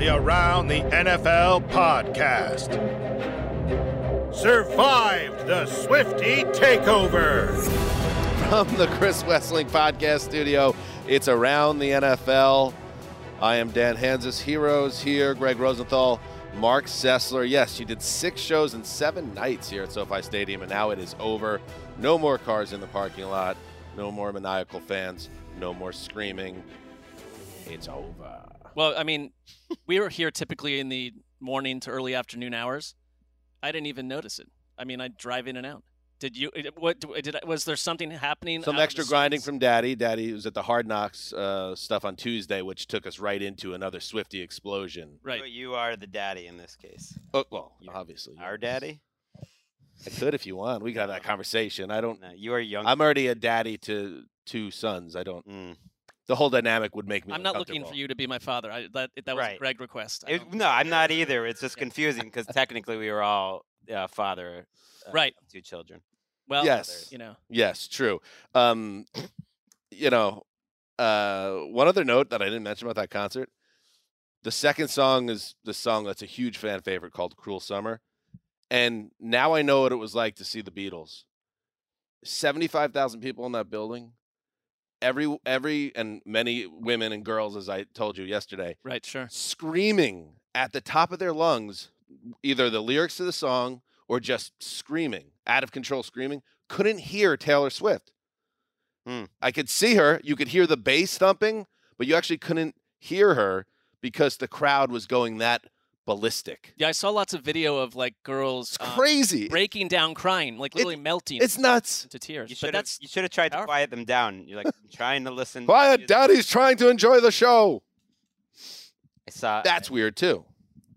The Around the NFL podcast. Survived the Swifty takeover. From the Chris Wesseling podcast studio, it's Around the NFL. I am Dan Hanzus. Heroes here, Gregg Rosenthal, Marc Sessler. Yes, you did six shows in seven nights here at SoFi Stadium, and now it is over. No more cars in the parking lot. No more maniacal fans. No more screaming. It's over. Well, I mean, we were here typically in the morning to early afternoon hours. I didn't even notice it. I mean, I drive in and out. Did you? What did? I, was there something happening? Some extra grinding from Daddy. Daddy was at the Hard Knocks uh, stuff on Tuesday, which took us right into another Swifty explosion. Right. So you are the daddy in this case. Oh, well, You- obviously. Our daddy? I could if you want. We got that conversation. I don't. No, you are young. I'm already a daddy to two sons. I don't. Mm. The whole dynamic would make me. I'm not looking for you to be my father. I, that that was Right. a Greg request. It- no, I'm not either. It's just confusing because technically we were all uh, father, uh, Right. two children. well, Yes. you know, Yes, true. Um, you know, uh, one other note that I didn't mention about that concert. The second song is the song that's a huge fan favorite called "Cruel Summer," and now I know what it was like to see the Beatles. Seventy-five thousand people in that building. Every every and many women and girls, as I told you yesterday, right? Sure. screaming at the top of their lungs, either the lyrics to the song or just screaming, out of control screaming, couldn't hear Taylor Swift. Hmm. I could see her, you could hear the bass thumping, but you actually couldn't hear her because the crowd was going that ballistic. Yeah, I saw lots of video of like girls It's um, crazy. breaking down, crying, like literally melting It's nuts. to tears. You but should have that's you should have tried to quiet them down. You're like trying to listen. Quiet, to- daddy's trying to enjoy the show. I saw That's weird too.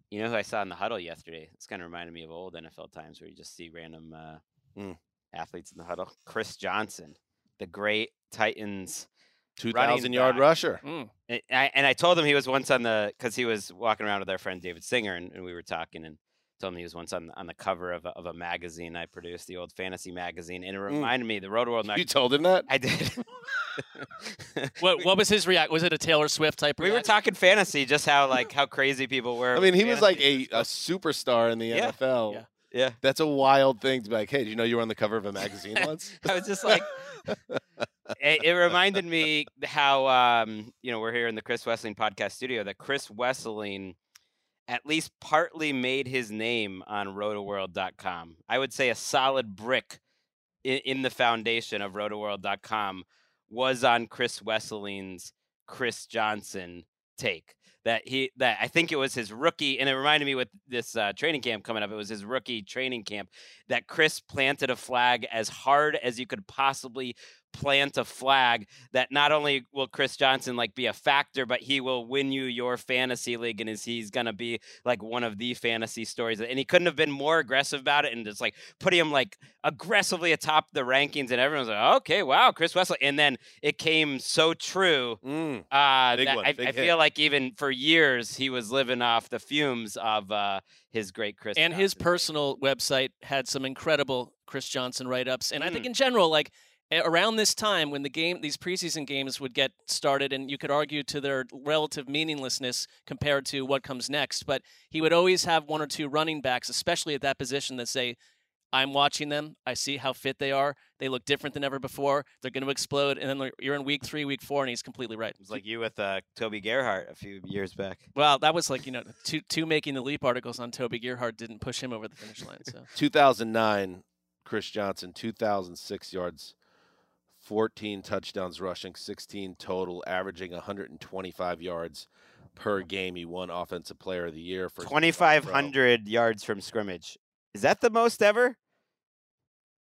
You know who I saw in the huddle yesterday? It's kind of reminded me of old NFL times where you just see random uh, Mm. athletes in the huddle. Chris Johnson, the great Titans. 2,000 yard back. rusher. Mm. And I, and I told him he was once on the because he was walking around with our friend David Singer, and, and we were talking, and told him he was once on on the cover of a, of a magazine I produced, the old fantasy magazine, and it reminded me the Rotoworld. You told him that? I did. what what was his react? Was it a Taylor Swift type? we were talking fantasy, just how like how crazy people were. I mean, he was like a, a superstar in the Yeah. NFL. Yeah. yeah. That's a wild thing to be like, hey, did you know you were on the cover of a magazine once? I was just like, it, it reminded me how um, you know we're here in the Chris Wesseling podcast studio. That Chris Wesseling at least partly made his name on rotoworld.com. I would say a solid brick in, in the foundation of rotoworld.com was on Chris Wesseling's Chris Johnson take. That he that I think it was his rookie, and it reminded me with this uh, training camp coming up. It was his rookie training camp that Chris planted a flag as hard as you could possibly plant a flag that not only will Chris Johnson like be a factor, but he will win you your fantasy league and is he's gonna be like one of the fantasy stories. And he couldn't have been more aggressive about it and just like putting him like aggressively atop the rankings and everyone's like, okay, wow, Chris Wesley. And then it came so true Mm. uh, Big that one, I, big I feel like even for years he was living off the fumes of uh, his great Chris and his Johnson days. personal website had some incredible Chris Johnson write-ups. And I think Mm. in general, like a- around this time when the game, these preseason games would get started, and you could argue to their relative meaninglessness compared to what comes next, but he would always have one or two running backs, especially at that position, that say. I'm watching them. I see how fit they are. They look different than ever before. They're going to explode. And then you're in week three, week four, and he's completely right. It was like you with uh, Toby Gerhart a few years back. Well, that was like, you know, two, two making the leap articles on Toby gerhart didn't push him over the finish line. So 2009, Chris Johnson, 2,006 yards, 14 touchdowns rushing, 16 total, averaging 125 yards per game. He won Offensive Player of the Year for 2,500 yards from scrimmage. Is that the most ever?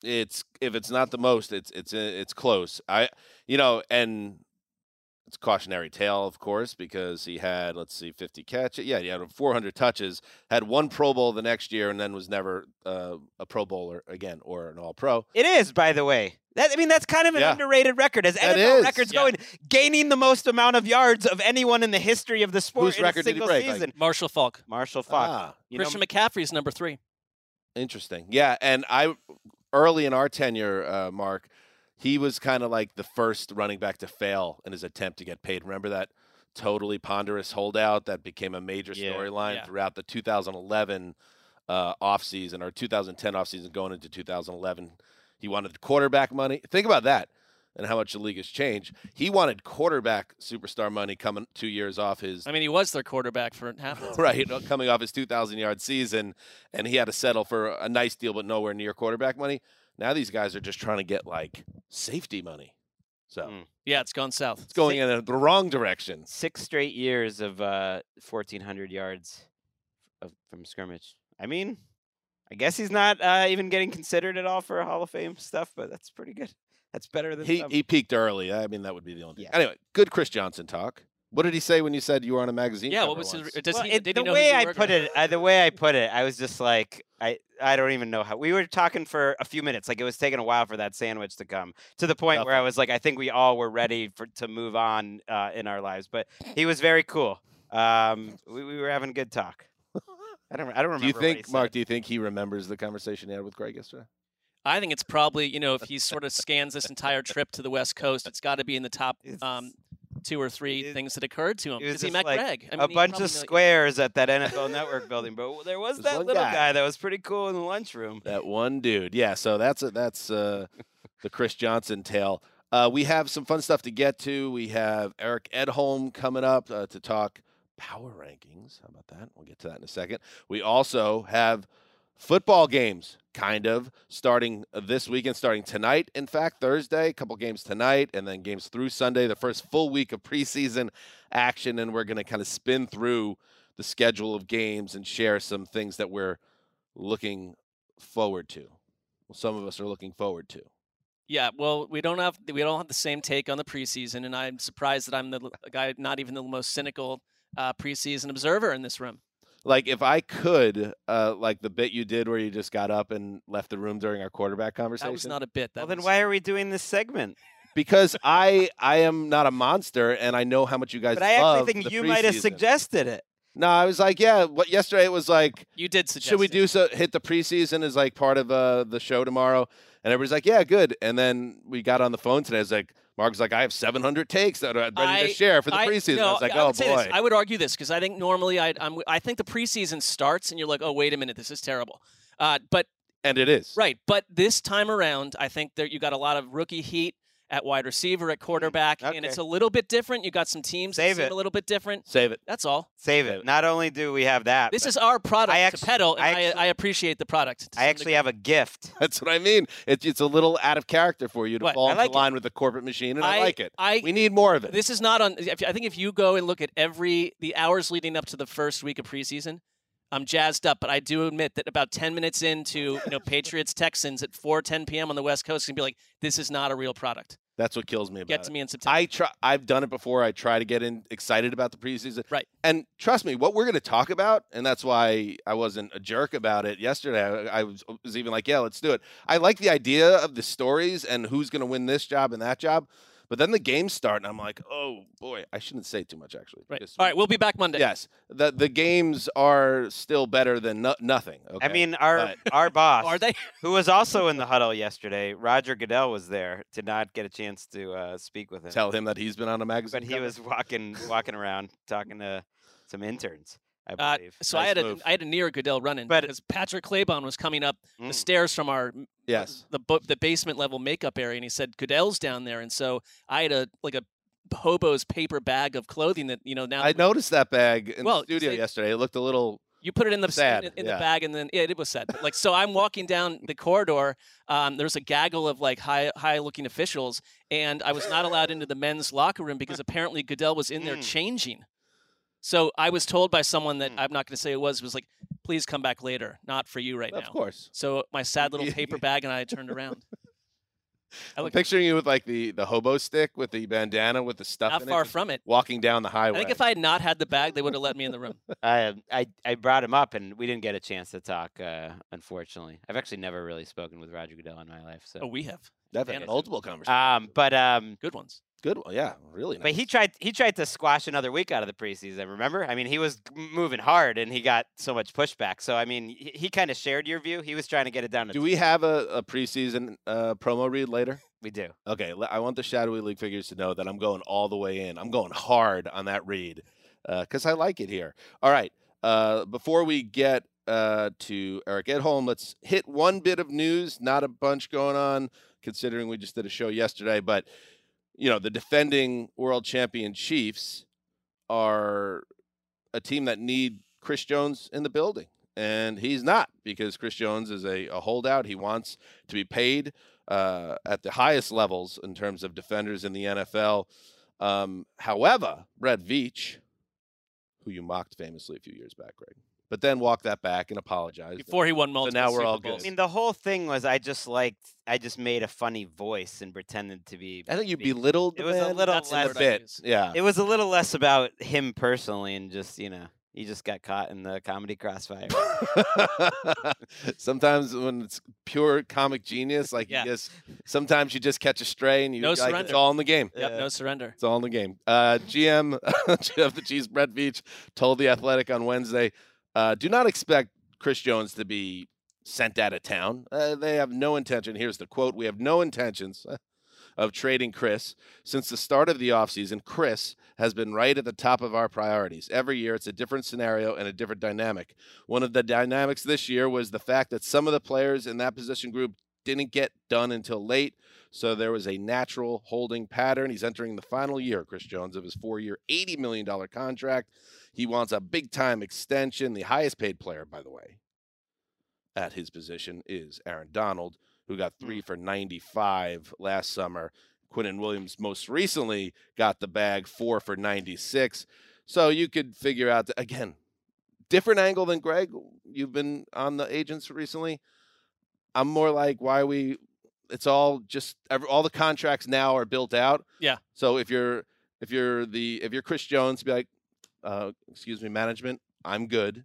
It's if it's not the most, it's it's it's close. I you know, and It's a cautionary tale, of course, because he had, let's see, 50 catches. Yeah, he had 400 touches, had one Pro Bowl the next year, and then was never uh, a Pro Bowler again or an All Pro. It is, by the way. That, I mean, that's kind of an Yeah. underrated record. As That NFL is. records Yeah. going, gaining the most amount of yards of anyone in the history of the sport Whose in record a did he single break? Like- season. Marshall Faulk. Marshall Faulk. Ah, You know, Christian McCaffrey's number three. Interesting. Yeah, and I early in our tenure, uh, Mark, he was kind of like the first running back to fail in his attempt to get paid. Remember that totally ponderous holdout that became a major Yeah, storyline yeah. throughout the 2011 uh, offseason or 2010 offseason going into 2011. He wanted quarterback money. Think about that and how much the league has changed. He wanted quarterback superstar money coming two years off his I mean, he was their quarterback for half. the right uh, coming off his 2000 yard season and he had to settle for a nice deal but nowhere near quarterback money now these guys are just trying to get like safety money so Mm. Yeah, it's gone south. it's going in the wrong direction six straight years of uh, 1,400 yards of, from scrimmage. I mean, I guess he's not uh, even getting considered at all for Hall of Fame stuff, but that's pretty good. That's better than he, some. he peaked early i mean that would be the only thing Yeah. anyway good chris johnson talk what did he say when you said you were on a magazine Yeah, cover what was his? Does Well, he? it- the he know who way I were? put it, uh, the way I put it, I was just like, I, I don't even know how. We were talking for a few minutes, like it was taking a while for that sandwich to come to the point where I was like, I think we all were ready for to move on uh, in our lives. But he was very cool. Um, we, we were having a good talk. I don't, I don't remember. do you think mark do you think he remembers the conversation he had with greg yesterday I think it's probably you know if he sort of scans this entire trip to the West Coast, it's got to be in the top um, two or three it- things that occurred to him it because he just met like Greg. I a mean, he bunch of know- squares at that NFL Network building, but there was There's that little guy. guy. that was pretty cool in the lunchroom. That one dude. Yeah, so that's a, that's uh, the Chris Johnson tale. Uh, we have some fun stuff to get to. We have Eric Edholm coming up uh, to talk power rankings. How about that? We'll get to that in a second. We also have football games, kind of, starting this weekend, starting tonight. In fact, Thursday, a couple games tonight, and then games through Sunday, the first full week of preseason action. And we're going to kind of spin through the schedule of games and share some things that we're looking forward to. Well, some of us are looking forward to. Yeah, well, we don't have we don't have the same take on the preseason, and I'm surprised that I'm the guy, not even the most cynical uh, preseason observer in this room. Like if I could, uh, like the bit you did where you just got up and left the room during our quarterback conversation. That was not a bit. That Well, then was- why are we doing this segment? because I I am not a monster and I know how much you guys But I love actually think the you might have suggested it. No, I was like, yeah. What yesterday it was like, you did suggest? should we it. do so? Hit the preseason as like part of uh, the show tomorrow, and everybody's like, yeah, good. And then we got on the phone today. I was like, Mark's like, I have 700 takes that are ready I- to share for the I- preseason. no, I was like, I oh say this. boy. I would argue this because I think normally I, I'm, I think the preseason starts and you're like, oh wait a minute, this is terrible. Uh, but and it is right, but this time around, I think that you got a lot of rookie heat at wide receiver, at mm-hmm. quarterback, and it's a little bit different. You got some teams that Save seem it. a little bit different. Save it. That's all. Save Save it. it. Not only do we have that, This is our product I to actu- peddle, and I I, I appreciate the product. I actually degree. have a gift. That's what I mean. It's it's a little out of character for you to What? fall I into like it. line with the corporate machine, and I, like it. I we need more of it. This is not on. I think if you go and look at every the hours leading up to the first week of preseason, I'm jazzed up. But I do admit that about 10 minutes into you know Patriots Texans at 4:10 p.m. on the West Coast, can be like, this is not a real product. That's what kills me about Get it. me in September. I try. I've done it before. I try to get in excited about the preseason. Right. And trust me, what we're going to talk about, and that's why I wasn't a jerk about it yesterday. I, I was, was even like, yeah, let's do it. I like the idea of the stories and who's going to win this job and that job. But then the games start, and I'm like, oh boy, I shouldn't say too much actually. right. because All right. We'll be back Monday. Yes, the the games are still better than no, nothing. Okay? I mean, our But- our boss, Are they? who was also in the huddle yesterday, Roger Goodell was there. Did not get a chance to uh, speak with him, tell him that he's been on a magazine. but he cover. was walking walking around talking to some interns, I Uh, believe. so I had a move. I had a near Goodell run in But- because Patrick Claybon was coming up the Mm. stairs from our yes. the the basement level makeup area, and he said Goodell's down there, and so I had a like a hobo's paper bag of clothing that you know now I noticed that bag in Well, the studio they- yesterday. It looked a little. You put it in the Sad, in, in yeah. the bag, and then yeah, it was sad. Like so, I'm walking down the corridor. Um, there's a gaggle of like high high looking officials, and I was not allowed into the men's locker room because apparently Goodell was in there Mm. changing. So I was told by someone that Mm. I'm not going to say it was was like, please come back later, not for you right of now. Of course. So my sad little paper bag and I turned around. I I'm picturing you with like the the hobo stick with the bandana with the stuff not in far it, from it. walking down the highway. I think if I had not had the bag, they would have let me in the room. I, I I brought him up, and we didn't get a chance to talk. Uh, unfortunately, I've actually never really spoken with Roger Goodell in my life. So, Oh, we have I've multiple conversations. um, but um, good ones. Good one, yeah, really. But he tried he tried to squash another week out of the preseason. Remember? I mean, he was moving hard, and he got so much pushback. So I mean, he, he kind of shared your view. He was trying to get it down to. Do we have a, a preseason uh, promo read later? We do. Okay, I want the Shadowy League figures to know that I'm going all the way in. I'm going hard on that read because I like it here. All right, uh, before we get uh, to Eric Edholm, let's hit one bit of news. Not a bunch going on, considering we just did a show yesterday. But you know, the defending world champion Chiefs are a team that need Chris Jones in the building. And he's not because Chris Jones is a, a holdout. He wants to be paid uh, at the highest levels in terms of defenders in the NFL. Um, however, Brett Veach, who you mocked famously a few years back, Greg, but then walked that back and apologized. Before he won multiple So now we're Super all Bowls. I mean, the whole thing was I just liked I just made a funny voice and pretended to be. I think you be- belittled It the was a little That's less. word I bit. Yeah. It was a little less about him personally, and just you know, he just got caught in the comedy crossfire. sometimes when it's pure comic genius, like Yeah. you just sometimes you just catch a stray and you No like, it's all in the game. Yep, Yeah. no surrender. It's all in the game. Uh, GM of the Chiefs Brett Veach told the Athletic on Wednesday, uh, "Do not expect Chris Jones to be sent out of town. Uh, they have no intention. Here's the quote: We have no intentions." Of trading Chris. Since the start of the offseason, Chris has been right at the top of our priorities. Every year, it's a different scenario and a different dynamic. One of the dynamics this year was the fact that some of the players in that position group didn't get done until late. So there was a natural holding pattern. He's entering the final year, Chris Jones, of his four year, $80 million contract. He wants a big time extension. The highest paid player, by the way, at his position is Aaron Donald, who got hmm. three for 95 last summer. Quinnen Williams most recently got the bag, four for 96. So you could figure out, that, again, different angle than Greg. You've been on the agents recently. I'm more like, why are we it's all just every, all the contracts now are built out. Yeah. So if you're if you're the if you're Chris Jones, be like, uh, excuse me, management, I'm good.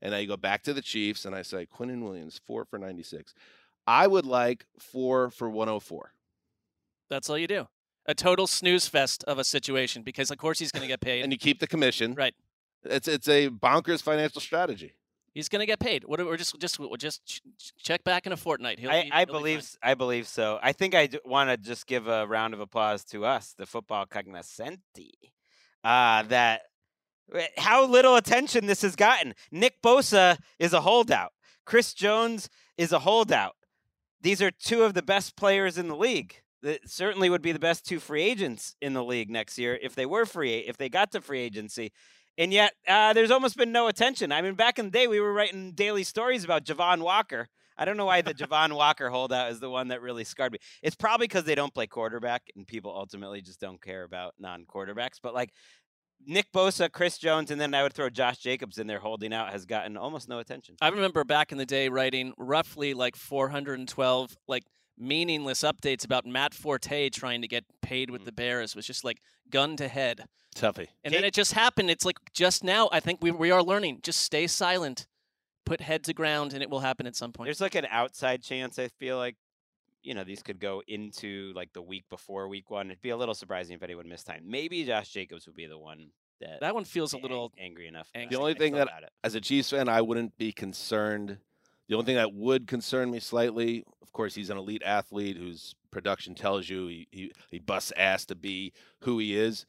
And you go back to the Chiefs, and I say Quinnen Williams four for ninety six. I would like four for one hundred four. That's all you do. A total snooze fest of a situation because of course he's going to get paid. and you keep the commission. Right. It's it's a bonkers financial strategy. He's going to get paid. What? We're just just we'll just ch- ch- check back in a fortnight. He'll I, be, I be believe s- I believe so. I think I want to just give a round of applause to us, the football cognoscenti, uh, that eh, how little attention this has gotten. Nick Bosa is a holdout. Chris Jones is a holdout. These are two of the best players in the league. That certainly would be the best two free agents in the league next year if they were free, if they got to free agency. And yet, uh, there's almost been no attention. I mean, back in the day, we were writing daily stories about Javon Walker. I don't know why the Javon Walker holdout is the one that really scarred me. It's probably because they don't play quarterback, and people ultimately just don't care about non-quarterbacks. But like Nick Bosa, Chris Jones, and then I would throw Josh Jacobs in there holding out has gotten almost no attention. I remember back in the day writing roughly like 412 like meaningless updates about Matt Forte trying to get paid with Mm. the Bears. Was just like gun to head. Tuffy. And then it just happened. It's like just now. I think we we are learning. Just stay silent, put head to ground, and it will happen at some point. There's like an outside chance. I feel like you know these could go into like the week before week one. It'd be a little surprising if anyone missed time. Maybe Josh Jacobs would be the one that that one feels a little. angry enough. The only. I thing that- about. As a Chiefs fan, I wouldn't be concerned. The only thing that would concern me slightly, of course, he's an elite athlete whose production tells you he, he, he busts ass to be who he is.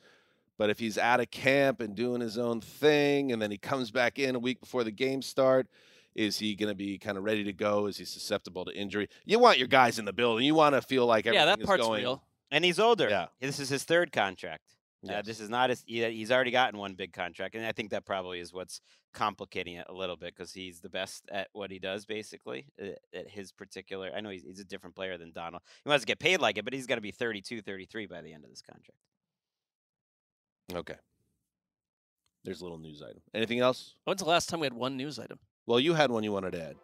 But if he's out of camp and doing his own thing, and then he comes back in a week before the game start, is he going to be kind of ready to go? Is he susceptible to injury? You want your guys in the building. You want to feel like everything Yeah, that part's going. real. And he's older. Yeah. This is his third contract. Uh, this is not his. he- He's already gotten one big contract, and I think that probably is what's complicating it a little bit because he's the best at what he does, basically. At, at his particular, I know he's, he's a different player than Donald. He wants to get paid like it, but he's got to be 32, 33 by the end of this contract. Okay. There's a little news item. Anything else? When's the last time we had one news item? Well, you had one you wanted to add.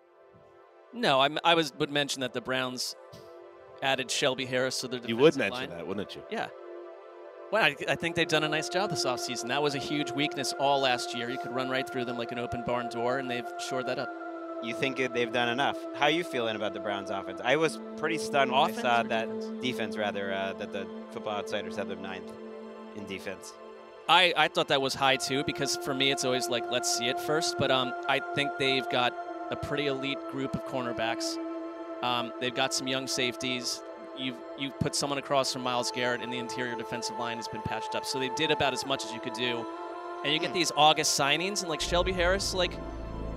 No, I, I was would mention that the Browns added Shelby Harris to their You would mention line. that, wouldn't you? Yeah. Well, I, I think they've done a nice job this offseason. That was a huge weakness all last year. You could run right through them like an open barn door, and they've shored that up. You think they've done enough? How you feeling about the Browns' offense? I was pretty stunned when I saw that defense? defense, rather, uh, that the Football Outsiders had them ninth in defense. I, I thought that was high too because for me it's always like let's see it first. But um, I think they've got a pretty elite group of cornerbacks. Um, they've got some young safeties. You've you've put someone across from Myles Garrett, and the interior defensive line has been patched up. So they did about as much as you could do. And you get these August signings, and like Shelby Harris, like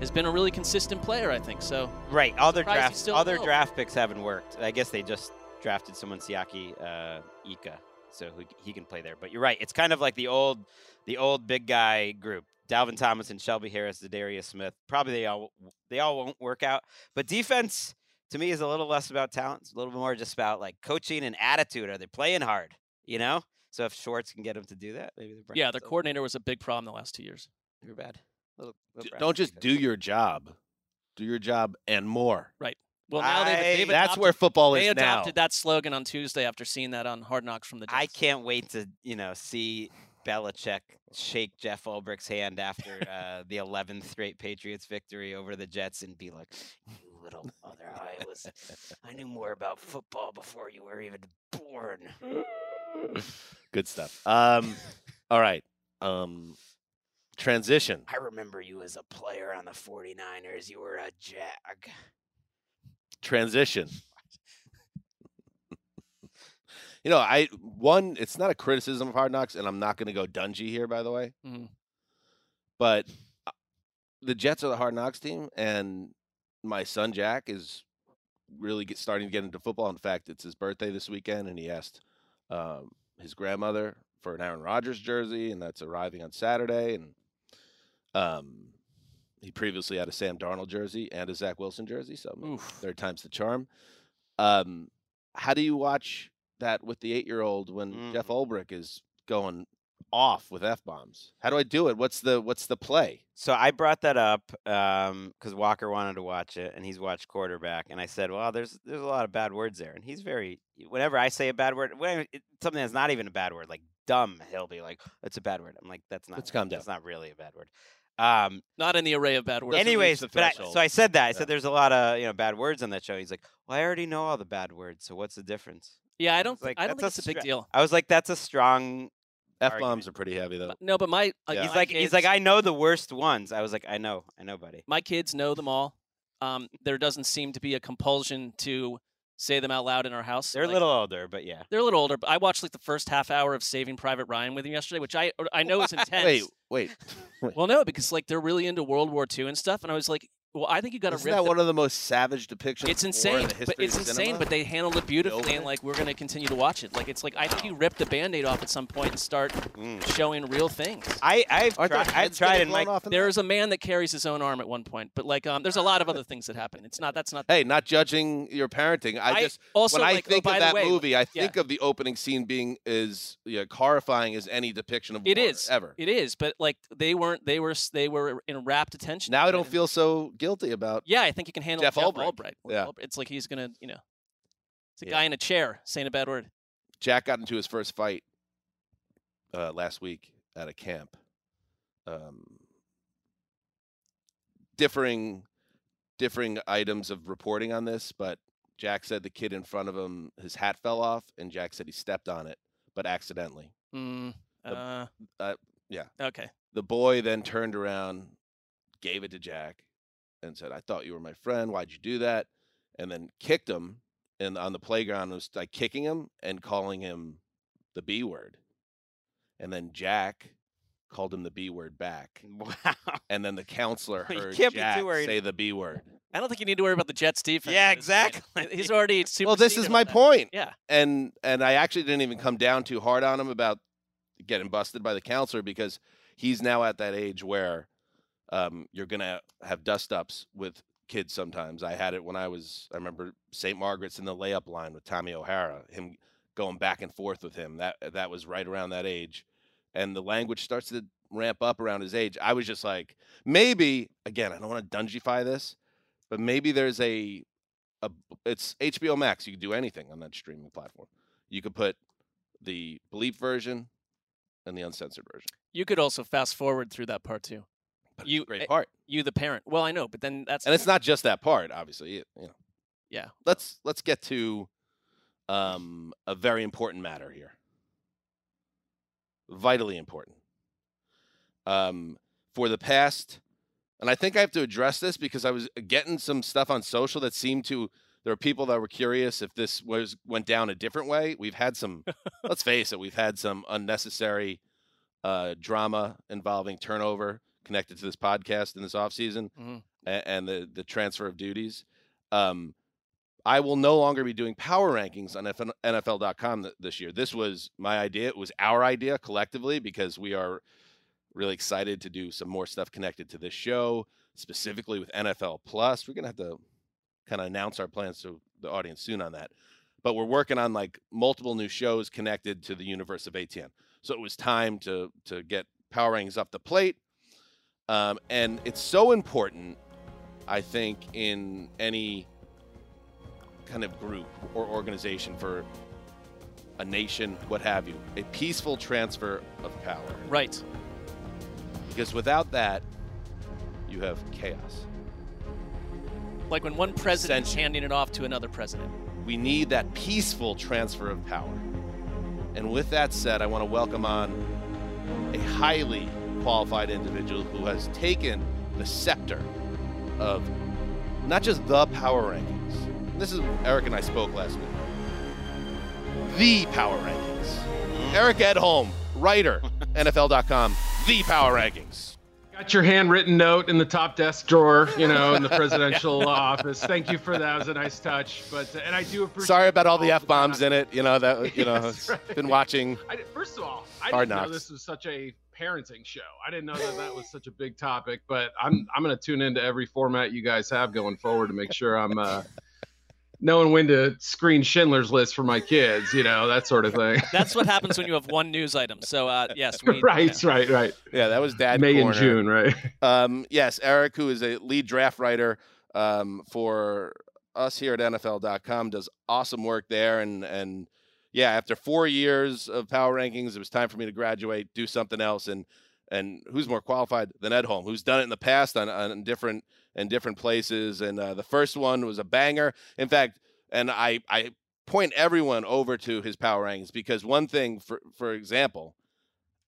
has been a really consistent player. I think so. Right. other their Surprised he's draft, still all their draft picks haven't worked. I guess they just drafted someone Siaki uh, Ika, so who, he can play there. But you're right. It's kind of like the old, the old big guy group: Dalvin Thomas and Shelby Harris, Darius Smith. Probably they all they all won't work out. But defense to me is a little less about talent. A little bit more just about like coaching and attitude. Are they playing hard? You know. So if Schwartz can get them to do that, maybe the Yeah, Browns their will- coordinator was a big problem the last two years. They're bad. Little, little Don't just do your job. Do your job and more. Right. Well, now they've, they've That's where football they is now. adopted that slogan on Tuesday after seeing that on Hard Knocks from the Jets. I can't wait to you know see Belichick shake Jeff Ulbrich's hand after uh, the 11th straight Patriots victory over the Jets and be like, "You little mother, I was, I knew more about football before you were even born." Good stuff. Um, all right. Um, transition. I remember you as a player on the 49ers. You were a jag. Transition. you know, I one. It's not a criticism of Hard Knocks, and I'm not going to go Dungy here, by the way. Mhm. But uh, the Jets are the Hard Knocks team, and my son Jack is really get, starting to get into football. In fact, it's his birthday this weekend, and he asked um, his grandmother for an Aaron Rodgers jersey, and that's arriving on Saturday. And um, he previously had a Sam Darnold jersey and a Zach Wilson jersey, so Oof. third time's the charm. Um, how do you watch that with the eight-year-old when Jeff Mm. Ulbrich is going off with f bombs? How do I do it? What's the what's the play? So I brought that up um because Walker wanted to watch it, and he's watched quarterback. And I said, "Well, there's there's a lot of bad words there." And he's very whenever I say a bad word, when it, something that's not even a bad word, like dumb, he'll be like, "It's a bad word." I'm like, "That's not. Let's calm That's not really a bad word." Um, Not in the array of bad words. Anyways, the but I, so I said that. I Yeah. said there's a lot of you know bad words on that show. He's like, "Well, I already know all the bad words, so what's the difference?" yeah, I don't. It's like, I don't think that's it's a a big stra- deal. I was like, "That's a strong." F Argument. bombs are pretty heavy though. No, but my like, Yeah. He's my like, he's like, I know the worst ones. I was like, I know, I know, buddy. my kids know them all. Um, there doesn't seem to be a compulsion to say them out loud in our house. They're a little older, but yeah. They're a little older, but I watched like the first half hour of Saving Private Ryan with him yesterday, which I I know is intense. Wait, wait. wait. Well, no, because like they're really into World War II and stuff, and I was like, well, I think you got to Isn't rip. that the- one of the most savage depictions? it's of war in insane, the but it's of insane. cinema? But they handled it beautifully, and like we're gonna continue to watch it. Like it's like I think you rip the Band-Aid off at some point and start Mm. showing real things. I I've Aren't tried. I've tried getting in my blown off in There that? is a man that carries his own arm at one point, but like um, there's a lot of other things that happen. It's not that's not. Hey, not judging your parenting. I, I just also when I like, oh, think by of that way, movie, I yeah. think of the opening scene being as yeah, horrifying as any depiction of It war is ever. It is, but like they weren't. They were. They were in rapt attention. now I don't feel so guilty about. Yeah, I think you can handle Jeff Jeff, Ulbrich. Albright. Yeah. It's like he's gonna, you know, it's a Yeah. guy in a chair saying a bad word. Jack got into his first fight uh, last week at a camp. Um, differing, differing items of reporting on this, but Jack said the kid in front of him, his hat fell off, and Jack said he stepped on it, but accidentally. Mm, The- uh, uh, yeah. Okay. The boy then turned around, gave it to Jack, and said, "I thought you were my friend. Why'd you do that?" And then kicked him, and on the playground was like kicking him and calling him the B word. And then Jack called him the B word back, Wow. and then the counselor You heard can't be too Jack say the B word. I don't think you need to worry about the Jets defense. Yeah, at this point. exactly. He's already super. Well, this is my point. Yeah. and and I actually didn't even come down too hard on him about getting busted by the counselor because he's now at that age where um, you're gonna have dust ups with kids sometimes. I had it when I was I remember St. Margaret's in the layup line with Tommy O'Hara, him going back and forth with him. That that was right around that age, and the language starts to ramp up around his age. I was just like, maybe again, I don't want to dungify this, but maybe there's a a it's HBO Max. You can do anything on that streaming platform. You could put the bleep version and the uncensored version. You could also fast forward through that part too. You- great eh, part. You, the parent. Well, I know, but then that's And it's not just that part, obviously. You know. yeah. Let's let's get to um, a very important matter here. Vitally important. Um, for the past, and I think I have to address this because I was getting some stuff on social that seemed to. There were people that were curious if this was went down a different way. We've had some. let's face it, we've had some unnecessary uh, drama involving turnover connected to this podcast in this offseason Mhm. a- and the the transfer of duties. Um, I will no longer be doing power rankings on NFL.com th- this year. This was my idea. It was our idea collectively because we are really excited to do some more stuff connected to this show, specifically with NFL Plus. We're gonna have to kind of announce our plans to the audience soon on that. But we're working on like multiple new shows connected to the universe of ATN. So it was time to to get power rankings up the plate. Um, and it's so important, I think, in any kind of group or organization for a nation, what have you, a peaceful transfer of power. Right. Because without that, you have chaos. Like when one president's handing it off to another president. We need that peaceful transfer of power. And with that said, I want to welcome on a highly qualified individual who has taken the scepter of not just the power rankings. This is Eric and I spoke last week. The power rankings. Mm. Eric Edholm, writer, NFL.com, the power rankings. Got your handwritten note in the top desk drawer, you know, in the presidential office. Thank you for that. It was a nice touch. But uh, and I do appreciate. Sorry about all the f bombs in it. You know that. You know, Yes, right. been watching. I, first of all, I didn't know this was such a parenting show. I didn't know that that was such a big topic. But I'm I'm going to tune into every format you guys have going forward to make sure I'm uh, knowing when to screen Schindler's List for my kids. You know that sort of thing. That's what happens when you have one news item. So uh, yes, we, right, right, right. Yeah, that was Dad May Corner. and June, right? Um, yes, Eric, who is a lead draft writer um, for us here at NFL.com, does awesome work there. And and yeah, after four years of power rankings, it was time for me to graduate, do something else. And and who's more qualified than Edholm, who's done it in the past on, on different in different places. And uh, the first one was a banger. In fact, and I I point everyone over to his power rankings because one thing, for for example,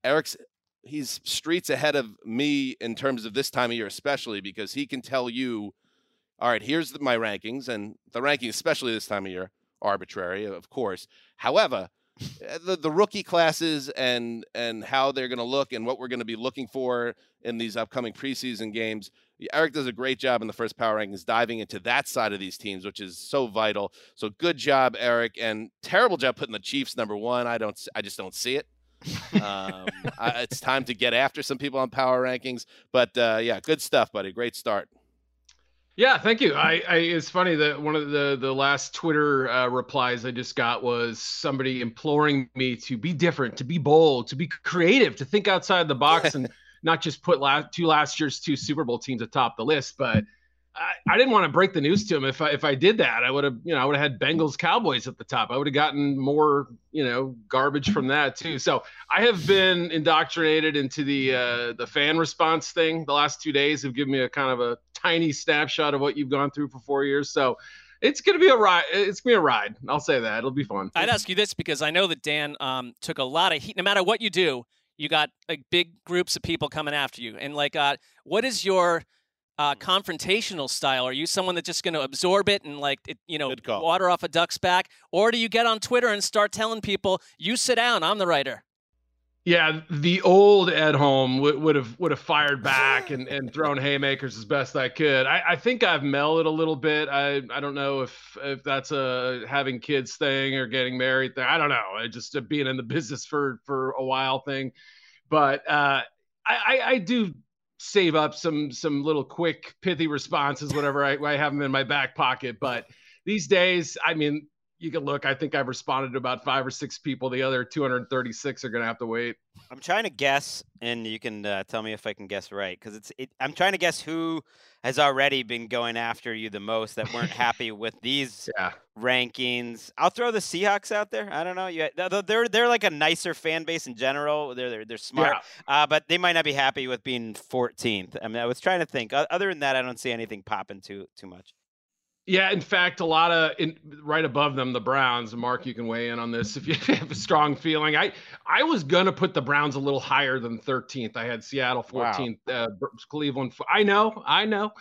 Eric's he's streets ahead of me in terms of this time of year, especially because he can tell you, all right, here's the, my rankings, and the rankings, especially this time of year, arbitrary, of course. However, eh, the the rookie classes and and how they're going to look and what we're going to be looking for in these upcoming preseason games. Eric does a great job in the first power rankings diving into that side of these teams, which is so vital. So good job, Eric, and terrible job putting the Chiefs number one. I don't, I just don't see it. um, I, it's time to get after some people on power rankings, but uh, yeah, good stuff, buddy. Great start. Yeah, thank you. I, I it's funny that one of the the last Twitter uh, replies I just got was somebody imploring me to be different, to be bold, to be creative, to think outside the box, and not just put last two last year's two Super Bowl teams atop the list. But I, I didn't want to break the news to him. If I if I did that, I would have you know I would have had Bengals Cowboys at the top. I would have gotten more you know garbage from that too. So I have been indoctrinated into the uh, the fan response thing. The last two days have given me a kind of a tiny snapshot of what you've gone through for four years. So it's gonna be a ride. It's gonna be a ride. I'll say that. It'll be fun. I'd ask you this because I know that Dan um, took a lot of heat. No matter what you do, you got like big groups of people coming after you. And like, uh, what is your uh, confrontational style? Are you someone that's just going to absorb it and like, it, you know, water off a duck's back, or do you get on Twitter and start telling people, "You sit down, I'm the writer." Yeah, the old Edholm would, would have would have fired back and, and thrown haymakers as best I could. I, I think I've mellowed a little bit. I, I don't know if if that's a having kids thing or getting married thing. I don't know. I just uh, being in the business for for a while thing. But uh, I, I I do save up some some little quick pithy responses whatever I, I have them in my back pocket. But these days, I mean, you can look. I think I've responded to about five or six people. The other 236 are going to have to wait. I'm trying to guess, and you can uh, tell me if I can guess right, because it's. It, I'm trying to guess who has already been going after you the most that weren't happy with these Yeah. rankings. I'll throw the Seahawks out there. I don't know. You, they're- they're like a nicer fan base in general. They're they're, they're smart, Yeah. uh, but they might not be happy with being 14th. I mean, I was trying to think. Other than that, I don't see anything popping too too much. Yeah, in fact, a lot of in, right above them, the Browns. Mark, you can weigh in on this if you have a strong feeling. I I was gonna put the Browns a little higher than 13th. I had Seattle Wow. 14th, uh, Cleveland. I know, I know,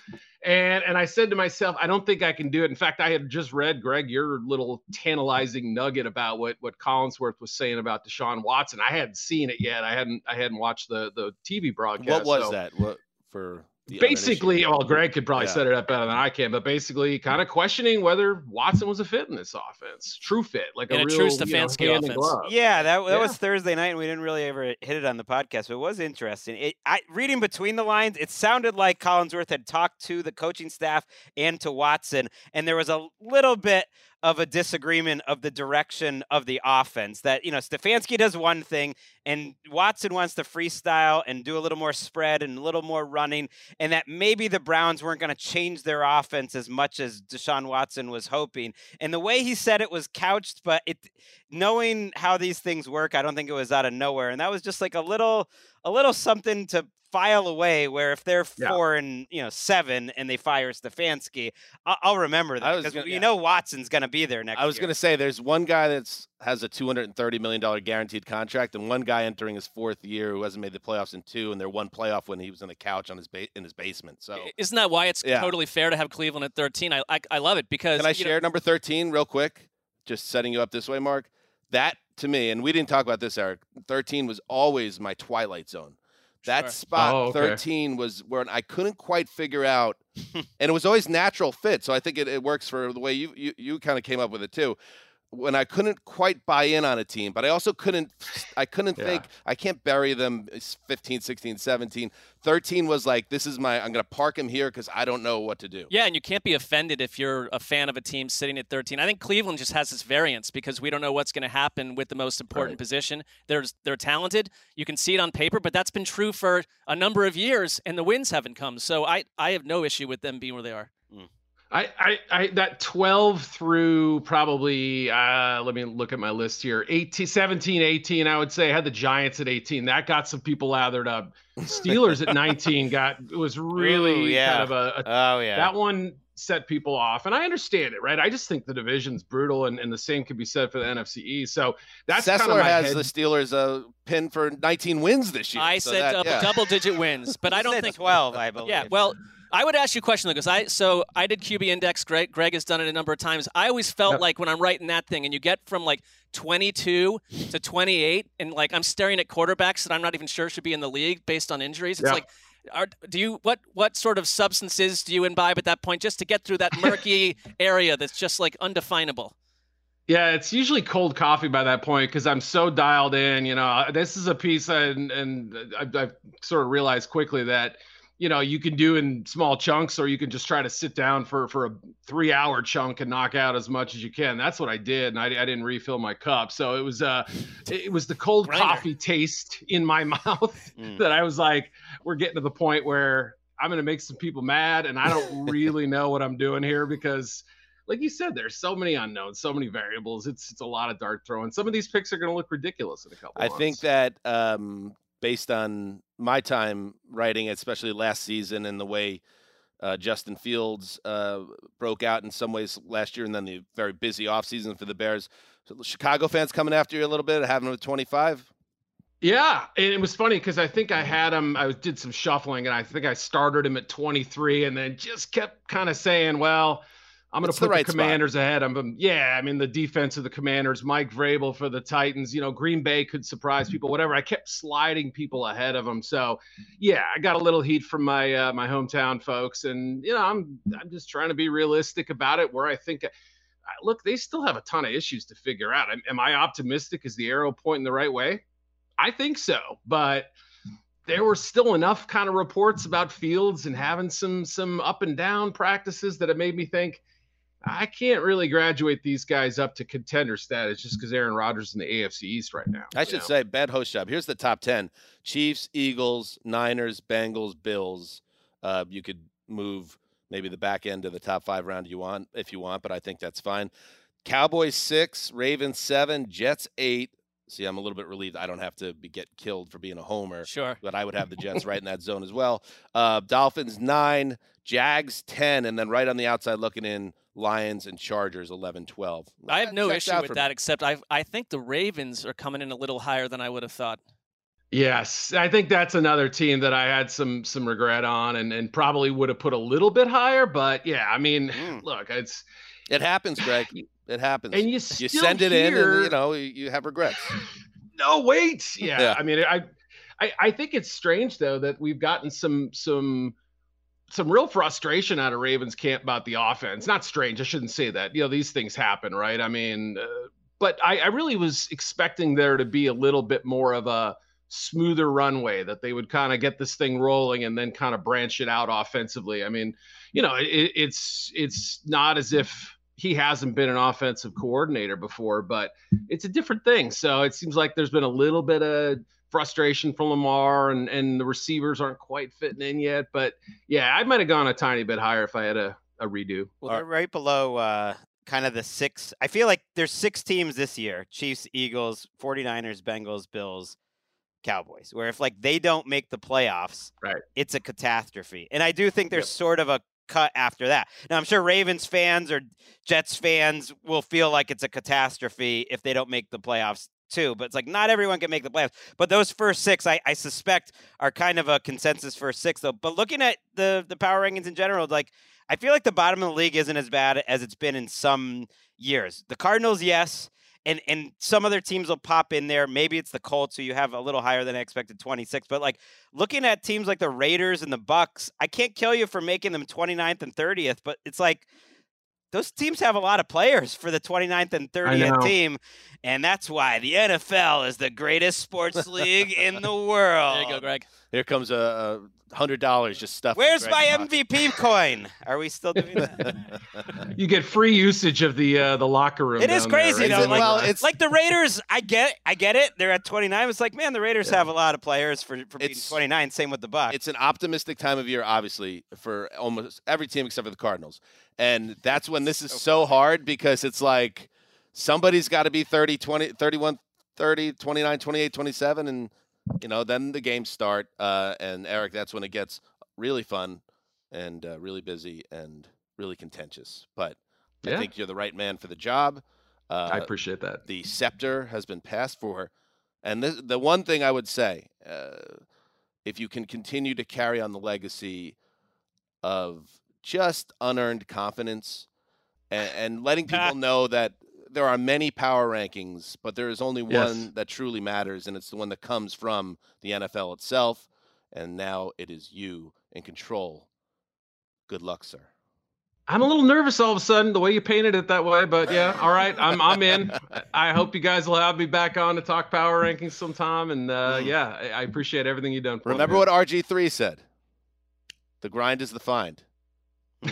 and and I said to myself, I don't think I can do it. In fact, I had just read Greg your little tantalizing nugget about what what Collinsworth was saying about Deshaun Watson. I hadn't seen it yet. I hadn't I hadn't watched the the TV broadcast. What was so- that? What for? The basically, well, Greg could probably Yeah. set it up better than I can, but basically, kind of questioning whether Watson was a fit in this offense, true fit, like In a a real true you know, Stefanski offense. Yeah, that that Yeah. was Thursday night, and we didn't really ever hit it on the podcast, but it was interesting. It, I reading between the lines, it sounded like Collinsworth had talked to the coaching staff and to Watson, and there was a little bit of a disagreement of the direction of the offense. That you know, Stefanski does one thing, and Watson wants to freestyle and do a little more spread and a little more running, and that maybe the Browns weren't going to change their offense as much as Deshaun Watson was hoping. And the way he said it was couched, but it knowing how these things work, I don't think it was out of nowhere. And that was just like a little a little something to file away where if they're Yeah. four and you know seven and they fire Stefanski, I'll, I'll remember that was because you yeah. know Watson's going to be there next I was going to say there's one guy that's has a 230 million dollar guaranteed contract, and one guy entering his fourth year who hasn't made the playoffs in two, and their one playoff when he was on the couch on his ba- in his basement. So Isn't that why it's Yeah. totally fair to have Cleveland at 13? I I, I love it because can I you know- share number 13 real quick? Just setting you up this way, Mark. That to me, and we didn't talk about this, Eric. 13 was always my twilight zone. That Sure. spot Oh, okay. 13 was where I couldn't quite figure out, and it was always natural fit. So I think it, it works for the way you you, you kind of came up with it too. When I couldn't quite buy in on a team, but I also couldn't I couldn't Yeah. think I can't bury them uh, it's 15, 16, 17. 13 was like this is my I'm going to park him here cuz I don't know what to do. Yeah, and you can't be offended if you're a fan of a team sitting at 13. I think Cleveland just has this variance because we don't know what's going to happen with the most important Right. position. There's they're talented. You can see it on paper, but that's been true for a number of years, and the wins haven't come. So I I have no issue with them being where they are. Hmm. I, I, I, that 12 through probably, uh, let me look at my list here. 18, 17, 18, I would say I had the Giants at 18. That got some people lathered up. Steelers at 19 got, it was really Ooh, yeah. kind of a, a oh yeah. that one set people off. And I understand it, right? I just think the division's brutal and, and the same could be said for the NFC East. So that's kind of has head. the Steelers uh, pinned for 19 wins this year. I so said that- double, yeah. double digit wins, but I don't think 12, I believe. Yeah, well, I would ask you a question though, because I so I did QB index. Greg Greg has done it a number of times. I always felt Yep. like when I'm writing that thing, and you get from like 22 to 28, and like I'm staring at quarterbacks that I'm not even sure should be in the league based on injuries. It's like, are, do you what what sort of substances do you imbibe at that point just to get through that murky area that's just like undefinable? Yeah, it's usually cold coffee by that point because I'm so dialed in. You know, this is a piece, and and I've, I've sort of realized quickly that you know you can do in small chunks, or you can just try to sit down for for a three hour chunk and knock out as much as you can. That's what I did, and I, I didn't refill my cup, so it was uh it was the cold Grinder. coffee taste in my mouth Mm. that I was like, we're getting to the point where I'm gonna make some people mad, and I don't really know what I'm doing here because like you said, there's so many unknowns, so many variables. It's it's a lot of dart throwing. Some of these picks are going to look ridiculous in a couple. I months. think that um, based on my time writing, especially last season, and the way uh, Justin Fields uh, broke out in some ways last year, and then the very busy offseason for the Bears. So the Chicago fans coming after you a little bit, having him at 25. Yeah, and it was funny because I think I had him. I did some shuffling, and I think I started him at 23, and then just kept kind of saying, "Well, I'm going to the put the, right spot. Commanders ahead of them." Yeah, I mean the defense of the Commanders, Mike Vrabel for the Titans. You know, Green Bay could surprise people. Whatever. I kept sliding people ahead of them. So, yeah, I got a little heat from my uh, my hometown folks, and you know, I'm I'm just trying to be realistic about it. Where I think. I- Look, they still have a ton of issues to figure out. Am, am I optimistic? Is the arrow pointing the right way? I think so, but there were still enough kind of reports about Fields and having some some up and down practices that it made me think I can't really graduate these guys up to contender status just because Aaron Rodgers is in the AFC East right now. I should know? say bad host job. Here's the top ten: Chiefs, Eagles, Niners, Bengals, Bills. Uh, you could move maybe the back end of the top five round you want if you want, but I think that's fine. Cowboys six, Ravens seven, Jets eight. See, I'm a little bit relieved I don't have to be get killed for being a homer, Sure. but I would have the Jets right in that zone as well. Uh, Dolphins nine, Jags ten, and then right on the outside looking in, Lions and Chargers 11, 12. I have no issue with for me. that, except I I think the Ravens are coming in a little higher than I would have thought. Yes, I think that's another team that I had some some regret on, and and probably would have put a little bit higher. But yeah, I mean, Mm. look, it's It happens, Greg. It happens. and you you send it in, and you know you you have regrets. no wait yeah, Yeah. i mean I, I i think it's strange though that we've gotten some some some real frustration out of ravens camp about the offense not strange i shouldn't say that you know these things happen right i mean uh, but I, I really was expecting there to be a little bit more of a smoother runway that they would kind of get this thing rolling and then kind of branch it out offensively i mean you know it, it's it's not as if he hasn't been an offensive coordinator before but it's a different thing. So it seems like there's been a little bit of frustration from Lamar and, and the receivers aren't quite fitting in yet. But yeah, I might have gone a tiny bit higher if I had a, a redo. Well, they're right below uh, kind of the six. I feel like there's six teams this year Chiefs, Eagles, 49ers, Bengals, Bills, Cowboys, where if like they don't make the playoffs, Right. it's a catastrophe. And I do think there's Yep. sort of a cut after that. Now, I'm sure Ravens fans or Jets fans will feel like it's a catastrophe if they don't make the playoffs too. But it's like not everyone can make the playoffs. But those first six, I, I suspect, are kind of a consensus first six, though. But looking at the the power rankings in general, like I feel like the bottom of the league isn't as bad as it's been in some years. The Cardinals, yes. And and some other teams will pop in there. Maybe it's the Colts, who you have a little higher than I expected, 26. But like looking at teams like the Raiders and the Bucks, I can't kill you for making them 29th and 30th, but it's like those teams have a lot of players for the 29th and 30th team. And that's why the NFL is the greatest sports league in the world. There you go, Gregg. Here comes a, a hundred dollars just stuff. Where's my Gregg's. MVP coin? Are we still doing that? You get free usage of the uh, the locker room. It is down there, crazy right? though. Is it- Like, well, it's- like the Raiders, I get, I get it. They're at 29. It's like, man, the Raiders Yeah. have a lot of players for for being It's- 29. Same with the Bucks. it's an optimistic time of year, obviously, for almost every team except for the Cardinals. And that's when this is So so hard because it's like somebody's got to be 30, 20, 31, 30, 29, 28, 27. And, you know, then the games start. Uh, and Eric, that's when it gets really fun and uh, really busy and really contentious. But I think you're the right man for the job. Uh, I appreciate that. the scepter has been passed for. And this, the one thing I would say, uh, if you can continue to carry on the legacy of just unearned confidence and, and letting people know that there are many power rankings, but there is only Yes. one that truly matters, and it's the one that comes from the NFL itself. And now it is you in control. Good luck, sir. I'm a little nervous all of a sudden the way you painted it that way, but yeah, all right, I'm I'm in. I hope you guys will have me back on to talk power rankings sometime, and uh, Mm. yeah, I, appreciate everything you've done. For me, Remember what RG3 said? The grind is the find.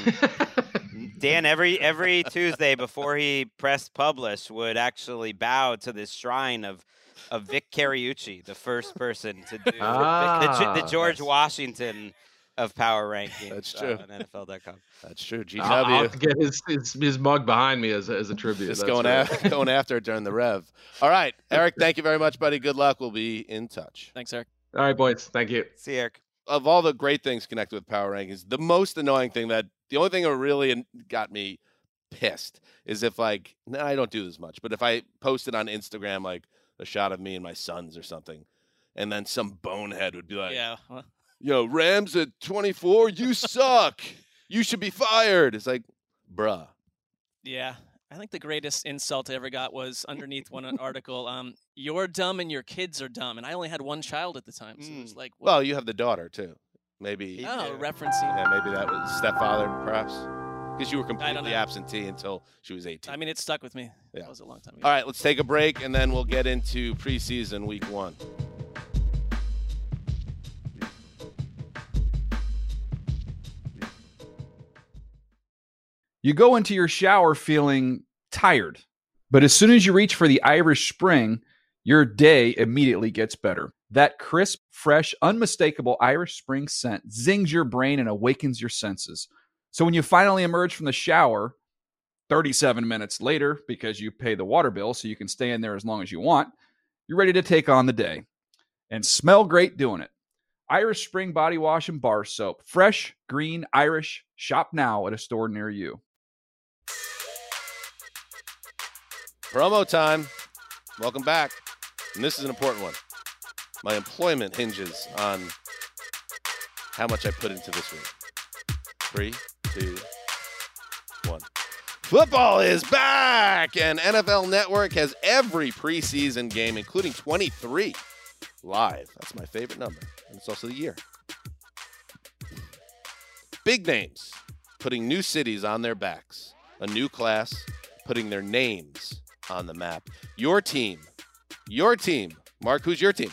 Dan every every Tuesday before he pressed publish would actually bow to this shrine of of Vic Carucci, the first person to do the, the Ah, George yes. Washington of power rankings. That's uh, true. on NFL.com. That's true. GW. I'll, I'll get his, his his mug behind me as a, as a tribute. Just that's going right. after going after it during the rev. All right, Eric. Thank you very much, buddy. Good luck. We'll be in touch. Thanks, Eric. All right, boys. Thank you. See you, Eric. Of all the great things connected with power rankings, the most annoying thing that the only thing that really got me pissed is if like no, I don't do this much, but if I posted on Instagram like a shot of me and my sons or something, and then some bonehead would be like, Yeah. well, "Yo, Rams at 24, you suck. You should be fired." It's like, bruh. Yeah. I think the greatest insult I ever got was underneath one article. Um, you're dumb and your kids are dumb, and I only had one child at the time, so it was Mm. like, Well, you have the daughter too. Maybe He- oh, too. referencing. Yeah, maybe that was stepfather, perhaps, because you were completely absentee until she was 18. I mean, it stuck with me. Yeah. That was a long time ago. All right, let's take a break and then we'll get into preseason week one. You go into your shower feeling tired, but as soon as you reach for the Irish Spring, your day immediately gets better. That crisp, fresh, unmistakable Irish Spring scent zings your brain and awakens your senses. So when you finally emerge from the shower, 37 minutes later, because you pay the water bill so you can stay in there as long as you want, you're ready to take on the day and smell great doing it. Irish Spring Body Wash and Bar Soap. Fresh, green, Irish. Shop now at a store near you. Promo time. Welcome back. And this is an important one. My employment hinges on how much I put into this week. Three, two, one. Football is back, and NFL Network has every preseason game, including 23, live. That's my favorite number, and it's also the year. Big names putting new cities on their backs, a new class putting their names on the map. Your team, your team, Marc, who's your team?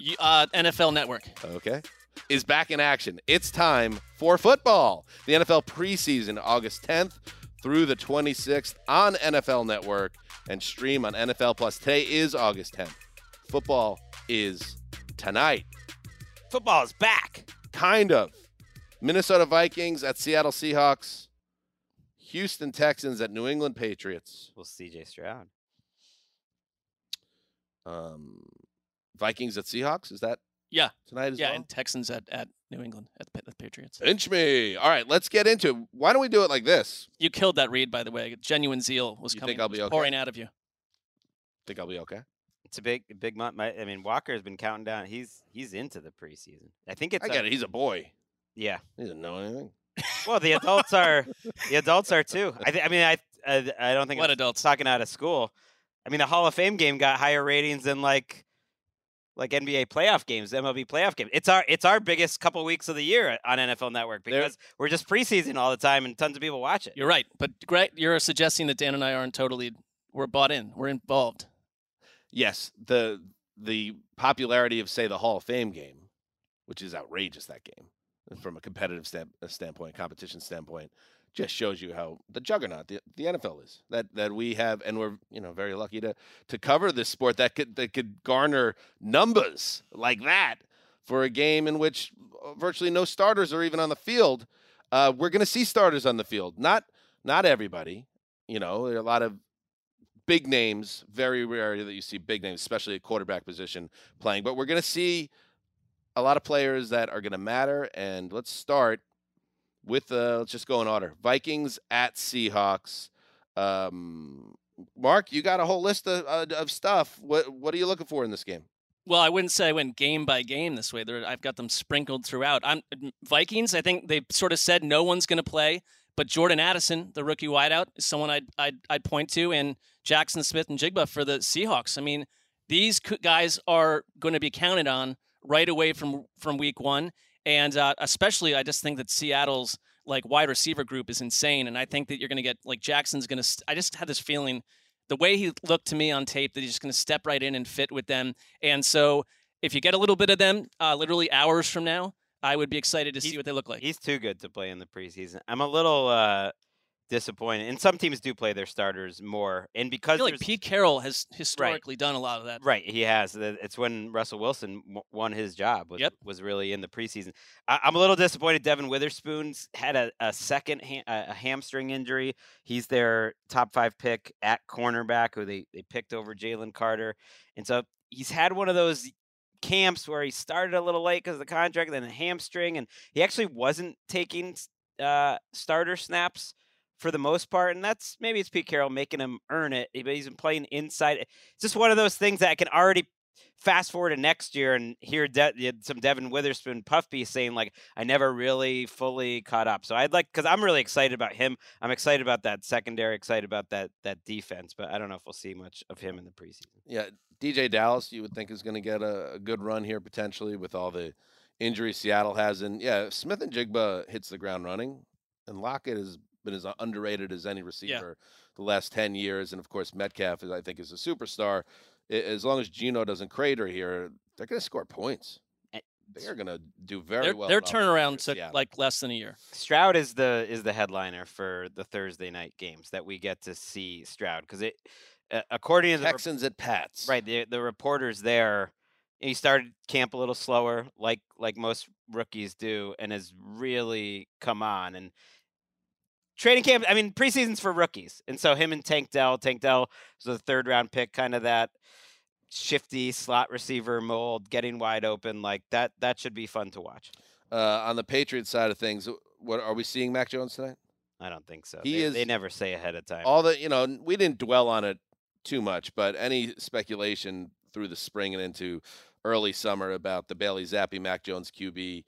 Y- Uh, NFL Network. Okay. Is back in action. It's time for football. The NFL preseason, August 10th through the 26th on NFL Network and stream on NFL Plus. Today is August 10th. Football is tonight. Football is back. Kind of. Minnesota Vikings at Seattle Seahawks. Houston Texans at New England Patriots. Well, CJ Stroud. Um, Vikings at Seahawks. Is that Yeah. tonight as Yeah, well? and Texans at, at New England at the, Pa- the Patriots. Pinch me. All right, let's get into it. Why don't we do it like this? You killed that read, by the way. Genuine zeal was You coming, think I'll be was okay? pouring out of you. Think I'll be okay? It's a big, big month. My, I mean, Walker has been counting down. He's he's into the preseason. I think it's I a- get it. He's a boy. Yeah. He doesn't know anything. Well, the adults are the adults are too. I, th- I mean, I, I I don't think What it's adults? talking out of school. I mean, the Hall of Fame game got higher ratings than like like NBA playoff games, MLB playoff game. It's our it's our biggest couple weeks of the year on NFL Network There- because we're just preseason all the time and tons of people watch it. You're right. But Gregg, you're suggesting that Dan and I aren't totally, we're bought in. We're involved. Yes, the the popularity of say the Hall of Fame game, which is outrageous that game from a competitive stand, uh, standpoint, competition standpoint, just shows you how the juggernaut the, the NFL is. That that we have and we're, you know, very lucky to to cover this sport that could that could garner numbers like that for a game in which uh, virtually no starters are even on the field. Uh, we're going to see starters on the field. Not not everybody. You know, there are a lot of big names. Very rare that you see big names, especially at quarterback position playing. But we're going to see a lot of players that are going to matter. And let's start with uh, let's just go in order. Vikings at Seahawks. Um, Marc, you got a whole list of, uh, of stuff. What what are you looking for in this game? Well, I wouldn't say I went game by game this way. There, I've got them sprinkled throughout. I'm Vikings. I think they sort of said no one's going to play, but Jordan Addison, the rookie wideout, is someone I'd, I'd I'd point to, and Jaxon Smith-Njigba for the Seahawks. I mean, these guys are going to be counted on right away from from week one, and uh, especially I just think that Seattle's like wide receiver group is insane, and I think that you're going to get like Jaxon's going to. St- I just had this feeling the way he looked to me on tape that he's just going to step right in and fit with them. And so if you get a little bit of them, uh, literally hours from now, I would be excited to see what they look like. He's too good to play in the preseason. I'm a little uh, disappointed. And some teams do play their starters more, and because like Pete Carroll has historically done a lot of that. Right, he has. It's when Russell Wilson won his job. Was, Yep. was really in the preseason. I, I'm a little disappointed. Devon Witherspoon's had a, a second ha- a a hamstring injury. He's their top five pick at cornerback, who they they picked over Jalen Carter, and so he's had one of those camps where he started a little late because of the contract, then a hamstring, and he actually wasn't taking uh, starter snaps for the most part, and that's maybe it's Pete Carroll making him earn it. But he's been playing inside. It's just one of those things that I can already fast forward to next year and hear De- some Devon Witherspoon puff piece saying like I never really fully caught up. So I'd like because I'm really excited about him. I'm excited about that secondary. Excited about that that defense, but I don't know if we'll see much of him in the preseason. Yeah, DeeJay Dallas, you would think is going to get a, a good run here potentially with all the injuries Seattle has, and yeah, Smith-Njigba hits the ground running, and Lockett has been as underrated as any receiver the last ten years, and of course Metcalf is I think is a superstar. As long as Gino doesn't crater here, they're going to score points. they are going to do very Their, well. their turnaround took Seattle. like less than a year. Stroud is the is the headliner for the Thursday night games that we get to see Stroud because it uh, according to the rep- Texans at Pats. right the the reporters there he started camp a little slower like like most rookies do and has really come on and training camp I mean preseason's for rookies and so him and Tank Dell Tank Dell was a third round pick kind of that shifty slot receiver mold getting wide open like that that should be fun to watch Uh, on the Patriots side of things, what are we seeing Mac Jones tonight? I don't think so He they, they never say ahead of time All the you know, we didn't dwell on it too much, but any speculation through the spring and into early summer about the Bailey Zappe Mac Jones QB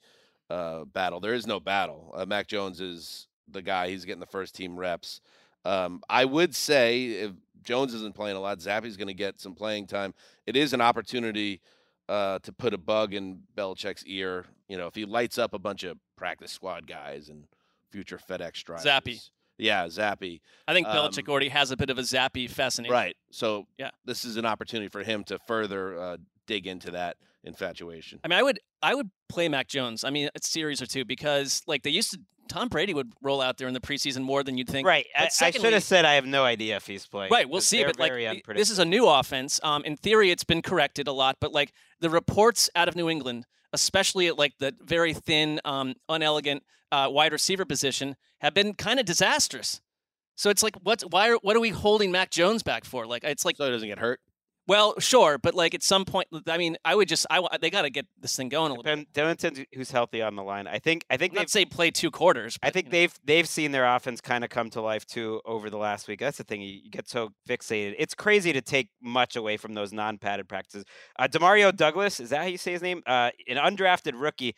uh, battle, there is no battle. Uh, Mac Jones is the guy. He's getting the first team reps. Um, I would say if Jones isn't playing a lot, Zappe's going to get some playing time. It is an opportunity uh, to put a bug in Belichick's ear. You know, if he lights up a bunch of practice squad guys and future FedEx drivers. Zappe. Yeah, Zappe. I think Belichick Um, already has a bit of a zappy fascination. Right. So Yeah. this is an opportunity for him to further uh, dig into that infatuation. I mean, I would I would play Mac Jones. I mean, a series or two because like they used to. Tom Brady would roll out there in the preseason more than you'd think. right but I, I should have said I have no idea if he's playing Right, we'll see. But like, this is a new offense. Um, in theory, it's been corrected a lot. But like the reports out of New England, especially at like the very thin, um, unelegant uh, wide receiver position, have been kind of disastrous. So it's like, what? Why? Are, what are we holding Mac Jones back for? Like, it's like, so he doesn't get hurt. Well, sure, but like at some point, I mean, I would just, I they got to get this thing going a little. bit. Depend- who's healthy on the line. I think. I think I'm they've. say play two quarters. I think they've they've seen their offense kind of come to life too over the last week. That's the thing. You, you get so fixated. It's crazy to take much away from those non-padded practices. Uh, Demario Douglas is that how you say his name? Uh, an undrafted rookie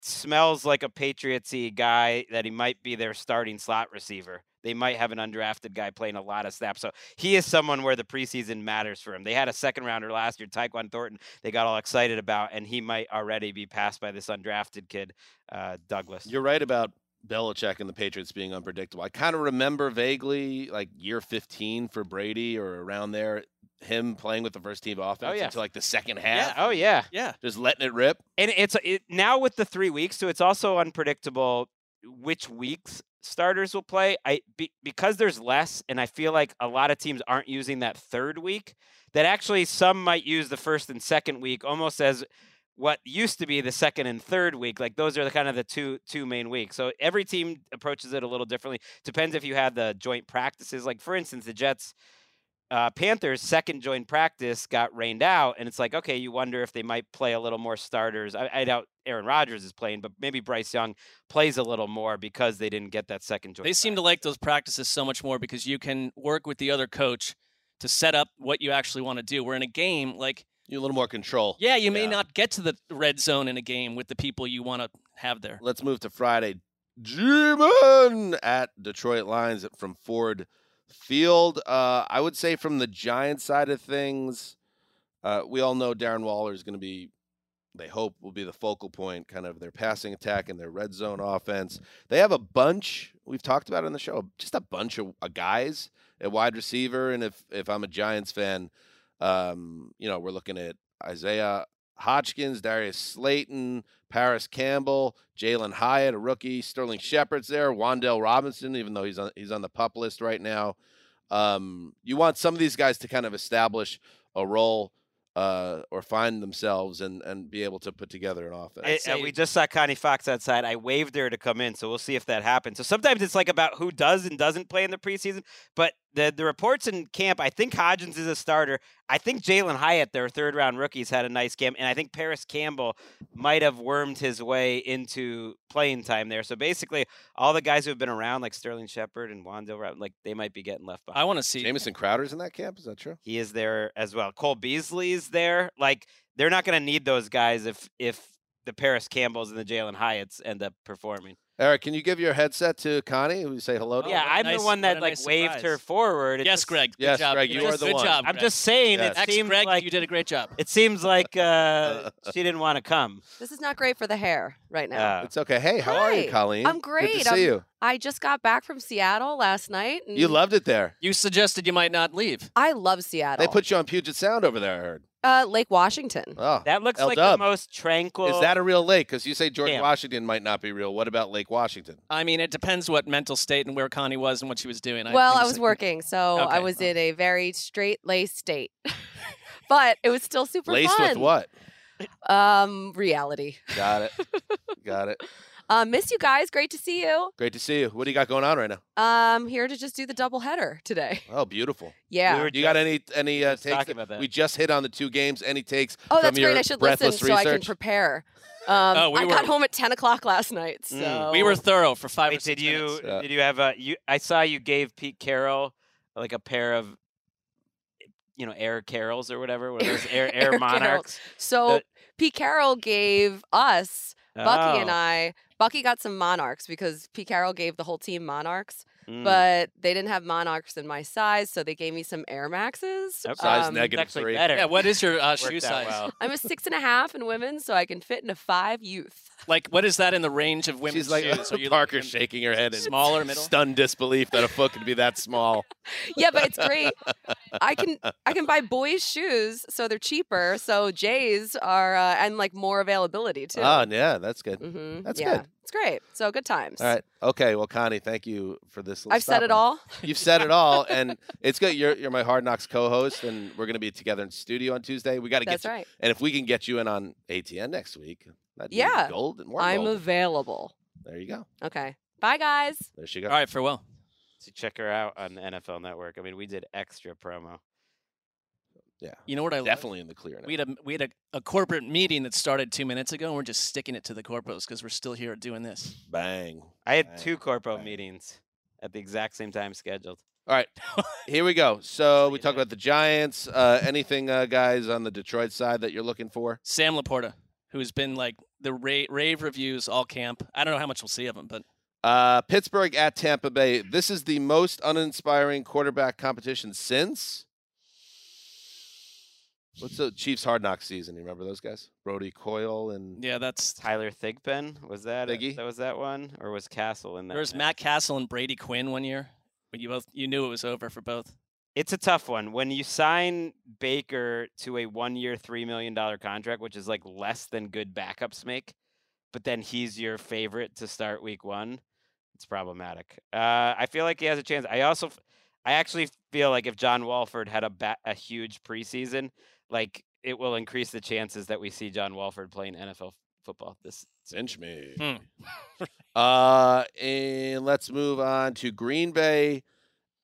smells like a Patriotsy guy that he might be their starting slot receiver. They might have an undrafted guy playing a lot of snaps. So he is someone where the preseason matters for him. They had a second rounder last year, Tyquan Thornton, they got all excited about, and he might already be passed by this undrafted kid, uh, Douglas. You're right about Belichick and the Patriots being unpredictable. I kind of remember vaguely like year 15 for Brady or around there, him playing with the first team offense yeah. until like the second yeah. half. Oh yeah. yeah. Just letting it rip. and it's it, now with the three weeks so It's also unpredictable which weeks starters will play. I be, because there's less, and I feel like a lot of teams aren't using that third week. That actually some might use the first and second week almost as what used to be the second and third week. Like those are the kind of the two two main weeks. So every team approaches it a little differently. Depends if you have the joint practices. Like for instance, the Jets. Uh, Panthers' second joint practice got rained out, and it's like, okay, you wonder if they might play a little more starters. I, I doubt Aaron Rodgers is playing, but maybe Bryce Young plays a little more because they didn't get that second joint. They seem to like those practices so much more because you can work with the other coach to set up what you actually want to do. We're in a game, like, You a little more control. yeah, you may Yeah. not get to the red zone in a game with the people you want to have there. Let's move to Friday. G-Man at Detroit Lions from Ford Field. Uh, I would say from the Giants side of things, uh, we all know Darren Waller is going to be, they hope, will be the focal point, kind of their passing attack and their red zone offense. They have a bunch, we've talked about on the show, just a bunch of uh, guys at wide receiver. And if, if I'm a Giants fan, um, you know, we're looking at Isaiah Hodgins, Darius Slayton, Parris Campbell, Jalin Hyatt, a rookie, Sterling Shepard's there, Wan'Dale Robinson, even though he's on he's on the pup list right now. Um, you want some of these guys to kind of establish a role uh, or find themselves and and be able to put together an offense. Eh, uh, say- we just saw Connie Fox outside. I waved her to come in, so we'll see if that happens. So sometimes it's like about who does and doesn't play in the preseason. But the the reports in camp, I think Hodgins is a starter. I think Jalin Hyatt, their third round rookies, had a nice game, and I think Parris Campbell might have wormed his way into playing time there. So basically, all the guys who have been around, like Sterling Shepard and Wan'Dale, Rob- like they might be getting left behind. I want to see. Jamison Crowder's in that camp. Is that true? He is there as well. Cole Beasley's there. Like they're not going to need those guys if if the Parris Campbells and the Jalin Hyatts end up performing. Eric, can you give your headset to Connie? Who you say hello to? Yeah, what a I'm nice- the one that like nice waved her forward. It yes, just- Gregg. Good Yes, job. Gregg, you Good are the good one. job. I'm just saying Yes. it seems Gregg, like you did a great job. it seems like uh, she didn't want to come. This is not great for the hair right now. Uh, It's okay. Hey, how are you, Colleen? I'm Good great. to see I'm- you. I just got back from Seattle last night. And You loved it there. You suggested you might not leave. I love Seattle. They put you on Puget Sound over there. I heard. Uh, Lake Washington. Oh, That looks like L-Dub. the most tranquil. is that a real lake? Because you say George Damn. Washington might not be real. What about Lake Washington? I mean, it depends what mental state and where Connie was and what she was doing. well, I was it's- working, so I Okay. was in a very straight laced state. but it was still super Laced fun. with what? Um, reality. Got it. Got it. Uh, miss you guys. Great to see you. Great to see you. What do you got going on right now? Um, here to just do the double header today. Oh, beautiful. Yeah. We were You got just- any any uh, takes? talking about that. We just hit on the two games. Any takes? oh, from that's your great. I should listen breathless so I can prepare. Um, Oh, we I got home at ten o'clock last night. So Mm. We were thorough for five or Wait, six did you minutes. Did you have a you? I saw you gave Pete Carroll like a pair of you know air carols or whatever. What are those air air, Air monarchs? So The- Pete Carroll gave us Bucky and Oh, I. Bucky got some monarchs because P. Carroll gave the whole team monarchs, mm. but they didn't have monarchs in my size, so they gave me some Air Maxes. Okay. Size Um, negative It's actually three. better. Yeah, what is your uh, shoe size? well. I'm a six and a half in women, so I can fit in a five youth. Like, what is that in the range of women's She's like shoes? Are you Parker looking shaking her head in smaller, middle? stunned disbelief that a foot could be that small. yeah, but it's great. I can I can buy boys' shoes, so they're cheaper. So J's are uh, and like more availability too. Oh, yeah, that's good. hmm that's yeah, good. It's great. So good times. All right. Okay. Well, Connie, thank you for this. I've said it all. You've said it all, and it's good. You're you're my Hard Knocks co-host, and we're going to be together in studio on Tuesday. We got to get That's you, right. and if we can get you in on ATN next week, that'd be Yeah. gold and more I'm gold. available. there you go. Okay. Bye, guys. There she goes. All right, farewell. So check her out on the NFL Network. I mean, we did extra promo. Yeah, You know what I love? definitely in the clear. Now. We had a we had a, a corporate meeting that started two minutes ago, and we're just sticking it to the corpos because we're still here doing this. Bang. I had Bang, two corpo bang. meetings at the exact same time scheduled. All right, here we go. So So we you talked about the Giants. Uh, anything, uh, guys, on the Detroit side that you're looking for? Sam LaPorta, who's been like the ra- rave reviews all camp. I don't know how much we'll see of them, but Uh, Pittsburgh at Tampa Bay. This is the most uninspiring quarterback competition since. What's the Chiefs hard knock season? You remember those guys? Brodie Croyle and yeah, that's Tyler Thigpen was that? it? Thiggy? That was that one, or was Cassel in that? there was mix? Matt Cassel and Brady Quinn one year. But you both you knew it was over for both. It's a tough one. When you sign Baker to a one-year, three million dollar contract, which is like less than good backups make, but then he's your favorite to start Week One, it's problematic. Uh, I feel like he has a chance. I also, f- I actually feel like if John Wolford had a ba- a huge preseason, like it will increase the chances that we see John Wolford playing NFL football this. cinch me. Hmm. Uh, and let's move on to Green Bay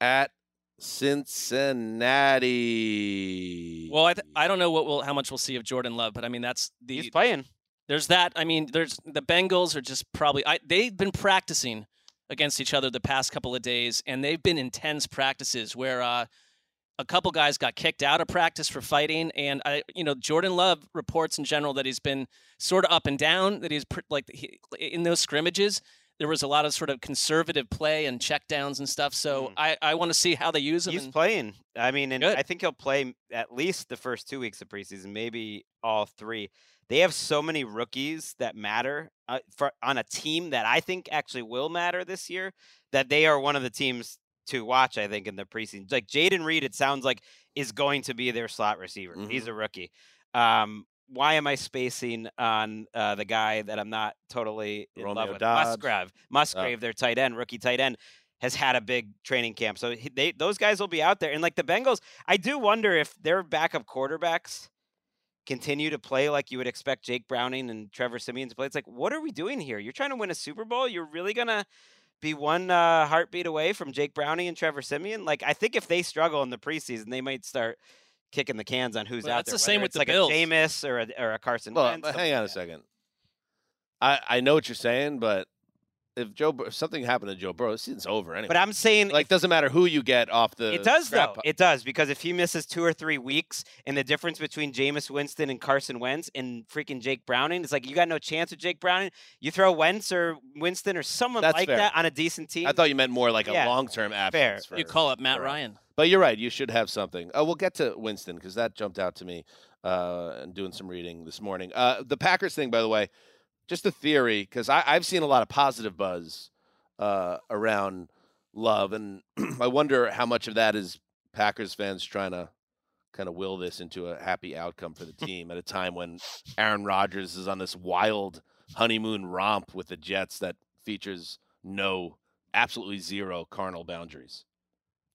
at Cincinnati. Well, I th- I don't know what will how much we'll see of Jordan Love, but I mean that's the He's playing. there's that. I mean, there's the Bengals are just probably I, they've been practicing against each other the past couple of days, and they've been intense practices where uh, a couple guys got kicked out of practice for fighting, and I, you know, Jordan Love reports in general that he's been sort of up and down. That he's pr- like he, in those scrimmages. There was a lot of sort of conservative play and checkdowns and stuff. So Mhm. I, I want to see how they use him. He's and- playing. I mean, and Good. I think he'll play at least the first two weeks of preseason, maybe all three. They have so many rookies that matter uh, for on a team that I think actually will matter this year. That they are one of the teams to watch. I think in the preseason, like Jayden Reed, it sounds like is going to be their slot receiver. He's a rookie. Um, why am I spacing on uh, the guy that I'm not totally in love with? Musgrave. Musgrave, their tight end, rookie tight end has had a big training camp. So they those guys will be out there. And like the Bengals, I do wonder if their backup quarterbacks continue to play like you would expect Jake Browning and Trevor Siemian to play. It's like, what are we doing here? You're trying to win a Super Bowl. You're really gonna be one uh, heartbeat away from Jake Browning and Trevor Siemian. Like I think if they struggle in the preseason, they might start kicking the cans on who's Well, out that's there. the same with it's the like Bills. a Jameis or a, or a Carson Well, Wentz. hang on a like that. second. I I know what you're saying, but if Joe if something happened to Joe Burrow, the season's over anyway. But I'm saying like, doesn't matter who you get off the. It does though. pi- It does because if he misses two or three weeks, and the difference between Jameis Winston and Carson Wentz and freaking Jake Browning, it's like you got no chance with Jake Browning. You throw Wentz or Winston or someone That's like fair. that on a decent team. I thought you meant more like a Yeah, long term absence. For, you call up Matt for- Ryan. But you're right. You should have something. Oh, we'll get to Winston because that jumped out to me uh, and doing some reading this morning. Uh, the Packers thing, by the way, just a theory because I've seen a lot of positive buzz uh, around Love, and I wonder how much of that is Packers fans trying to kind of will this into a happy outcome for the team at a time when Aaron Rodgers is on this wild honeymoon romp with the Jets that features no, absolutely zero carnal boundaries.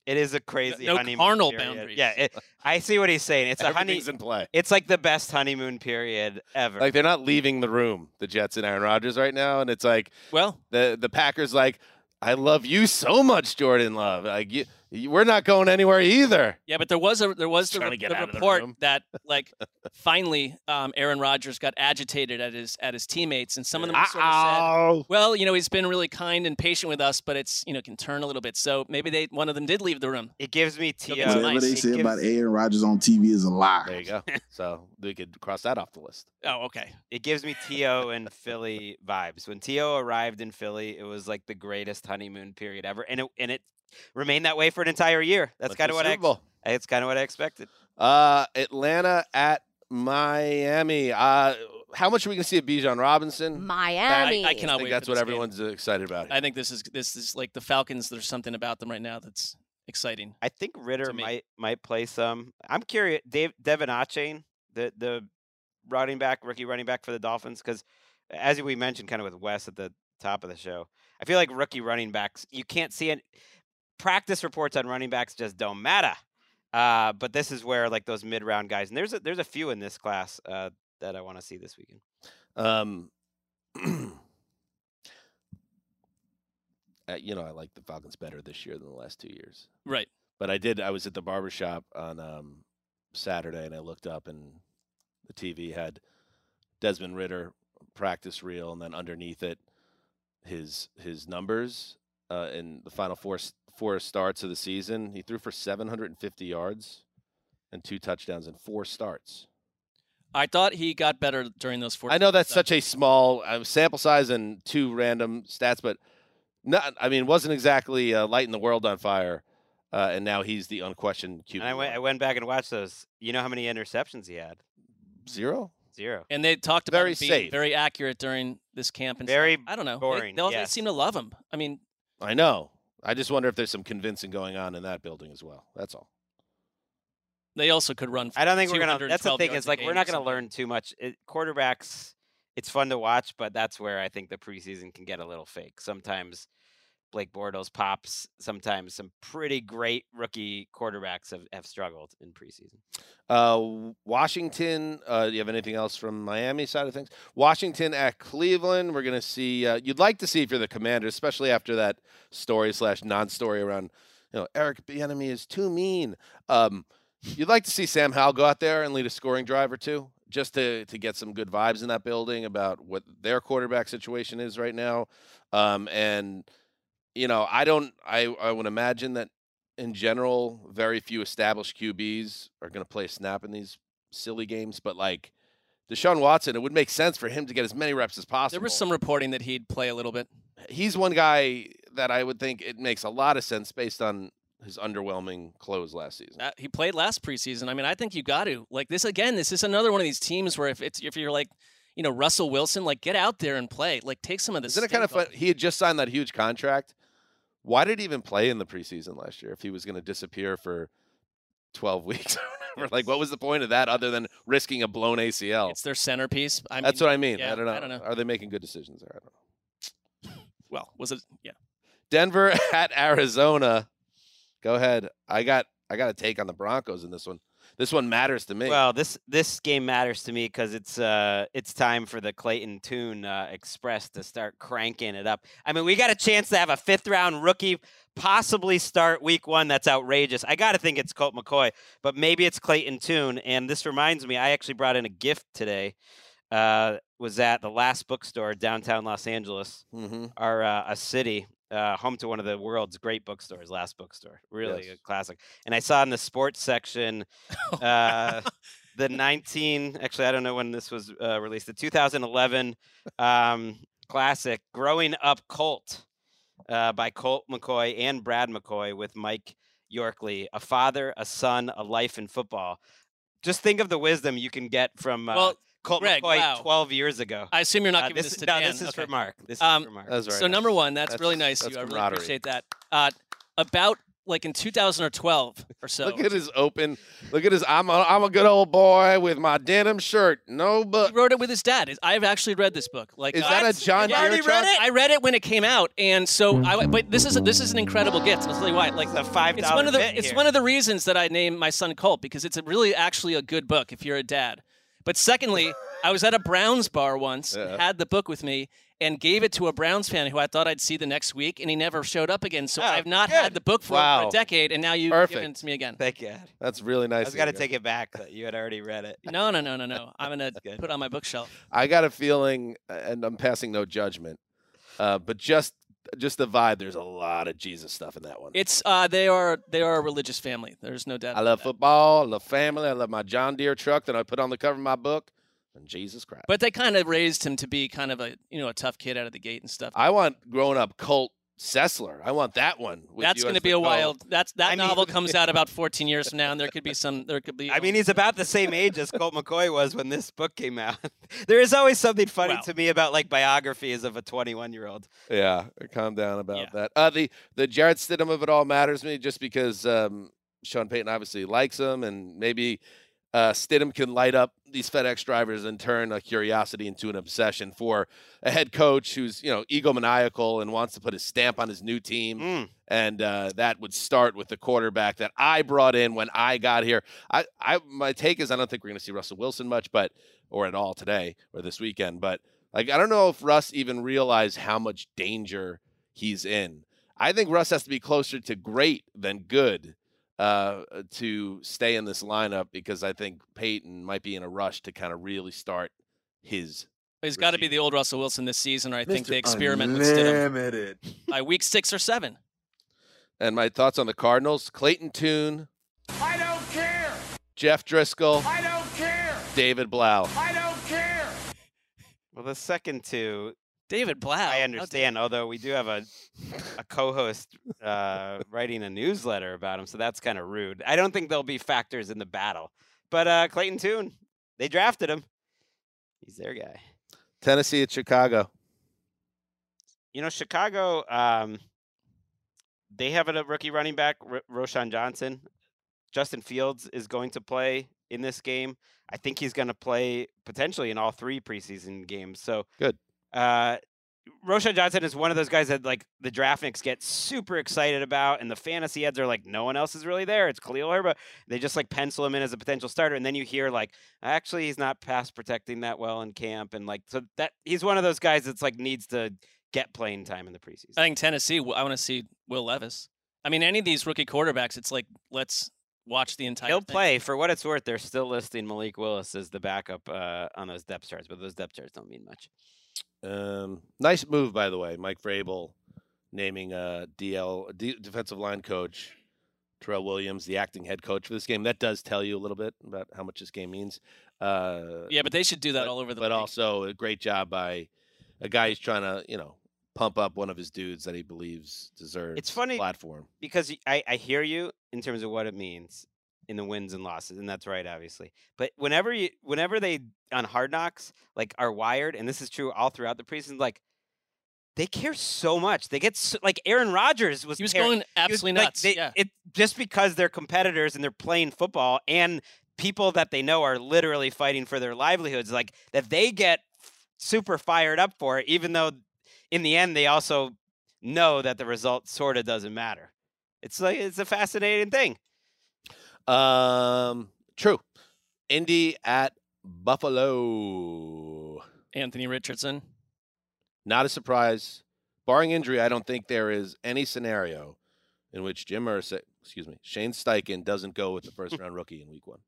It is a crazy no honeymoon carnal period. boundaries. Yeah, it, I see what he's saying. It's a honey. In play. It's like the best honeymoon period ever. Like they're not leaving the room, the Jets and Aaron Rodgers right now, and it's like Well, the the Packers like, I love you so much, Jordan Love. Like you, you- we're not going anywhere either. yeah, but there was a there was the, re- the out of the report that like finally um, Aaron Rodgers got agitated at his at his teammates, and some of them sort of said, "Well, you know, he's been really kind and patient with us, but it's you know can turn a little bit." So maybe they one of them did leave the room. it gives me Go T. get Whatever ice. they it say about Aaron Rodgers on TV is a lie. There you go. So we could cross that off the list. Oh, okay. It gives me T.O. and Philly vibes. When T.O. arrived in Philly, it was like the greatest honeymoon period ever, and it and it remained that way for an entire year. That's kind of the what I Super ex- it's kind of what I expected. Uh, Atlanta at Miami. Uh, how much are we going to see of Bijan Robinson? Miami. I I cannot think wait that's what this game. everyone's uh, excited about. I think this is this is like the Falcons. There's something about them right now that's exciting. I think Ridder might might play some. I'm curious. Dave De'Von Achane, the the running back, rookie running back for the Dolphins, because as we mentioned, kind of with Wes at the top of the show, I feel like rookie running backs you can't see it. Practice reports on running backs just don't matter. Uh, but this is where like those mid round guys, and there's a, there's a few in this class uh, that I want to see this weekend. Um, uh, you know, I like the Falcons better this year than the last two years. Right. But I did. I was at the barber shop on um, Saturday, and I looked up, and the TV had Desmond Ridder practice reel, and then underneath it, his his numbers uh, in the final four s- four starts of the season. He threw for 750 yards and two touchdowns in four starts. I thought he got better during those four. I know that's starts. such a small uh, sample size and two random stats, but not. I mean, wasn't exactly uh, lighting the world on fire. Uh, and now he's the unquestioned QB. And I went I went back and watched those. You know how many interceptions he had? zero. Zero. And they talked about Very him being safe. very accurate during this camp and Very stuff. I don't know. They- boring, They, all yes. seem to love him. I mean, I know. I just wonder if there's some convincing going on in that building as well. That's all. they also could run. I don't think we're gonna. That's the thing is like we're not gonna learn too much. It, quarterbacks, it's fun to watch, but that's where I think the preseason can get a little fake. Sometimes Blake Bortles pops. Sometimes some pretty great rookie quarterbacks have, have struggled in preseason. Uh, Washington. Uh, do you have anything else from Miami side of things? Washington at Cleveland. We're gonna see. Uh, you'd like to see if you're the commander, especially after that story slash non-story around. You know, Eric Bieniemy is too mean. Um, you'd like to see Sam Howell go out there and lead a scoring drive or two, just to to get some good vibes in that building about what their quarterback situation is right now. Um, and you know, I don't. I I would imagine that in general, very few established QBs are going to play a snap in these silly games. But like Deshaun Watson, it would make sense for him to get as many reps as possible. There was some reporting that he'd play a little bit. He's one guy that I would think it makes a lot of sense based on his underwhelming close last season. Uh, he played last preseason. I mean, I think you got to like this again. This is another one of these teams where if it's if you're like, you know, Russell Wilson, like get out there and play. Like take some of this. Isn't it kind of fun? He had just signed that huge contract. Why did he even play in the preseason last year if he was going to disappear for 12 weeks? Like, what was the point of that other than risking a blown ACL? It's their centerpiece. I That's mean, what I mean. yeah, I don't know. I don't know. Are they making good decisions there? I don't know. Well, was it? Yeah. Denver at Arizona. Go ahead. I got I got a take on the Broncos in this one. This one matters to me. Well, this this game matters to me because it's uh it's time for the Clayton Tune uh, Express to start cranking it up. I mean, we got a chance to have a fifth round rookie possibly start week one. That's outrageous. I got to think it's Colt McCoy, but maybe it's Clayton Tune. And this reminds me, I actually brought in a gift today. Uh, was at the last bookstore downtown Los Angeles, hmm our uh, a city uh, home to one of the world's great bookstores, Last Bookstore, really Yes. a classic. And I saw in the sports section uh, the 19 actually I don't know when this was uh, released, the 2011 um, classic "Growing Up Colt" uh, by Colt McCoy and Brad McCoy with Mike Yorkey, a father, a son, a life in football. Just think of the wisdom you can get from uh, Well- Colt Gregg, McCoy wow. 12 years ago. I assume you're not Uh, giving this, this, to no, Dan. this is Okay. for Marc. This Um, is for Marc. That's very so nice. number one, that's, That's- really nice. that's you. I really appreciate that. Uh, about like in 2012 or so. Look at his open. Look at his. I'm a, I'm a good old boy with my denim shirt. No, book. he but wrote it with his dad. I've actually read this book. Like is uh, that a John I Deere already read it. I read it when it came out, and so I. But this is a, this is an incredible gift. I'll tell you why. Like the a five it's one dollar of the it's here. one of the reasons that I named my son Colt because it's a really actually a good book if you're a dad. But secondly, I was at a Browns bar once, Yeah. had the book with me, and gave it to a Browns fan who I thought I'd see the next week, and he never showed up again. So Oh, I've not good. had the book for Wow. a decade, and now you've Perfect. given it to me again. Thank you. That's really nice. I've got to take it back that you had already read it. No, no, no, no, no. I'm gonna put it on my bookshelf. I got a feeling, and I'm passing no judgment, uh, but just just the vibe. There's a lot of Jesus stuff in that one. It's uh, they are they are a religious family. There's no doubt. I love that. football. I love family. I love my John Deere truck that I put on the cover of my book. And Jesus Christ. But they kind of raised him to be kind of a you know a tough kid out of the gate and stuff. I want growing up Colt Sessler. I want that one. with That's going to be a wild. That's that I mean- novel comes out about 14 years from now, and there could be some. There could be. I mean, he's about the same age as Colt McCoy was when this book came out. there is always something funny Wow. to me about like biographies of a 21 year old. Yeah, calm down about Yeah. that. Uh, the the Jarrett Stidham of it all matters to me just because um, Sean Payton obviously likes him, and maybe uh, Stidham can light up these FedEx drivers and turn a curiosity into an obsession for a head coach who's you know egomaniacal and wants to put his stamp on his new team. Mm. and uh, that would start with the quarterback that I brought in when I got here. I, I my take is I don't think we're going to see Russell Wilson much, but or at all today or this weekend. But like I don't know if Russ even realized how much danger he's in. I think Russ has to be closer to great than good uh, to stay in this lineup because I think Payton might be in a rush to kind of really start his. he's got to be the old Russell Wilson this season, or I think they experiment with Stidham by week six or seven. And my thoughts on the Cardinals: Clayton Tune, I don't care. Jeff Driskel, I don't care. David Blough. I don't care. Well, the second two, David Blough. I dare- understand. Although we do have a a co-host uh, writing a newsletter about him, so that's kind of rude. I don't think there'll be factors in the battle. But uh, Clayton Tune, they drafted him. He's their guy. Tennessee at Chicago. You know, Chicago, um, they have a rookie running back, R- Roschon Johnson. Justin Fields is going to play in this game. I think he's going to play potentially in all three preseason games. So Good. Uh, Roschon Johnson is one of those guys that like the draftniks get super excited about, and the fantasy ads are like, no one else is really there. It's Khalil Herbert. They just like pencil him in as a potential starter, and then you hear like, actually, he's not pass protecting that well in camp, and like, so that he's one of those guys that's like needs to get playing time in the preseason. I think Tennessee. I want to see Will Levis. I mean, any of these rookie quarterbacks, it's like let's watch the entire. He'll thing. play for what it's worth. They're still listing Malik Willis as the backup uh, on those depth charts, but those depth charts don't mean much. Um, nice move, by the way, Mike Vrabel naming uh, DL D, defensive line coach Terrell Williams the acting head coach for this game. That does tell you a little bit about how much this game means. Uh, Yeah, but they should do that but, all over the. but league. also a great job by a guy who's trying to you know pump up one of his dudes that he believes deserves. It's funny- platform. because I, I hear you in terms of what it means in the wins and losses, and that's right, obviously. But whenever you, whenever they on Hard Knocks like are wired, and this is true all throughout the preseason, like they care so much. They get so, like Aaron Rodgers was. he was going he was- absolutely like, nuts. they- yeah. it just because they're competitors and they're playing football and people that they know are literally fighting for their livelihoods, like that they get super fired up for it, even though in the end they also know that the result sort of doesn't matter. It's like it's a fascinating thing. Um, true. Indy at Buffalo. Anthony Richardson. Not a surprise. Barring injury, I don't think there is any scenario in which Jim Mercer, excuse me, Shane Steichen doesn't go with the first round rookie in week one.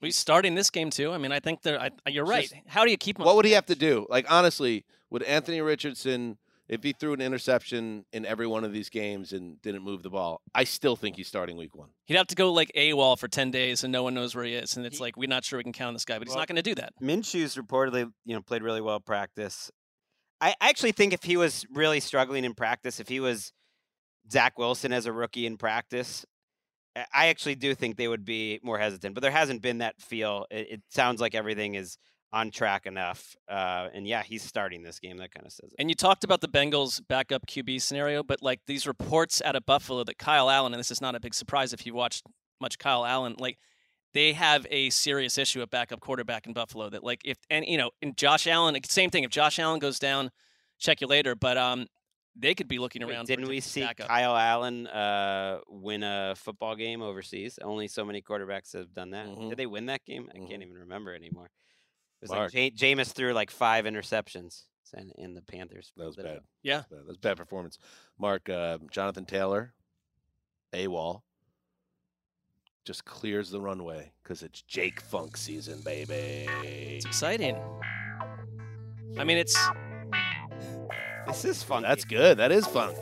He's starting this game too. I mean, I think they're. I, you're right. Just- How do you keep him? What would he have to do? Like, honestly, would Anthony Richardson, if he threw an interception in every one of these games and didn't move the ball, I still think he's starting week one. He'd have to go like AWOL for ten days, and no one knows where he is, and it's He- like we're not sure we can count on this guy, but he's not going to do that. Minshew's reportedly, you know, played really well at practice. I I actually think if he was really struggling in practice, if he was Zach Wilson as a rookie in practice, I- I actually do think they would be more hesitant. But there hasn't been that feel. It, it sounds like everything is on track enough. Uh, and yeah, he's starting this game. That kind of says it. And you talked about the Bengals backup QB scenario, but like these reports out of Buffalo that Kyle Allen, and this is not a big surprise if you've watched much Kyle Allen, like they have a serious issue at backup quarterback in Buffalo. That like if and you know, in Josh Allen, same thing. If Josh Allen goes down, check you later. But um, they could be looking around. for didn't we see backup. Kyle Allen uh, win a football game overseas? Only so many quarterbacks have done that. Mhm. Did they win that game? I Mhm. can't even remember anymore. It was Marc. like Ja- Jameis threw like five interceptions, in, and the Panthers. That was bad. out. Yeah. That was bad performance. Marc, uh, Jonathan Taylor, AWOL, just clears the runway because it's Jake Funk season, baby. It's exciting. I mean, it's This is fun. That's good. That is funk.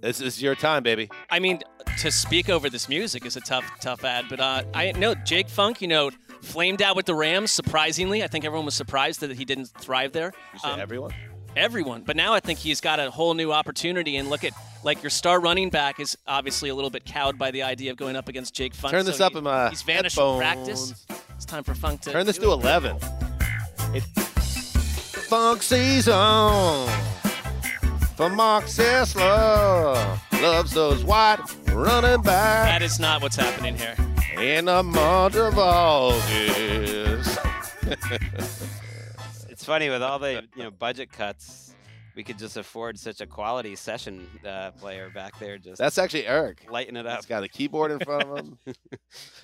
This is your time, baby. I mean, to speak over this music is a tough, tough ad. But uh, I know Jake Funk, you know, flamed out with the Rams. Surprisingly, I think everyone was surprised that he didn't thrive there. Um, everyone? everyone. But now I think he's got a whole new opportunity. And look at like your star running back is obviously a little bit cowed by the idea of going up against Jake Funk. Turn this so up he- in my He's vanished from practice. It's time for Funk to Turn this to it. 11. It, funk season for Marc Sessler. Loves those white running backs That is not what's happening here. In the month of August. It's funny with all the you know budget cuts, we could just afford such a quality session uh, player back there, just That's actually Eric. lighten it up. He's got a keyboard in front of him.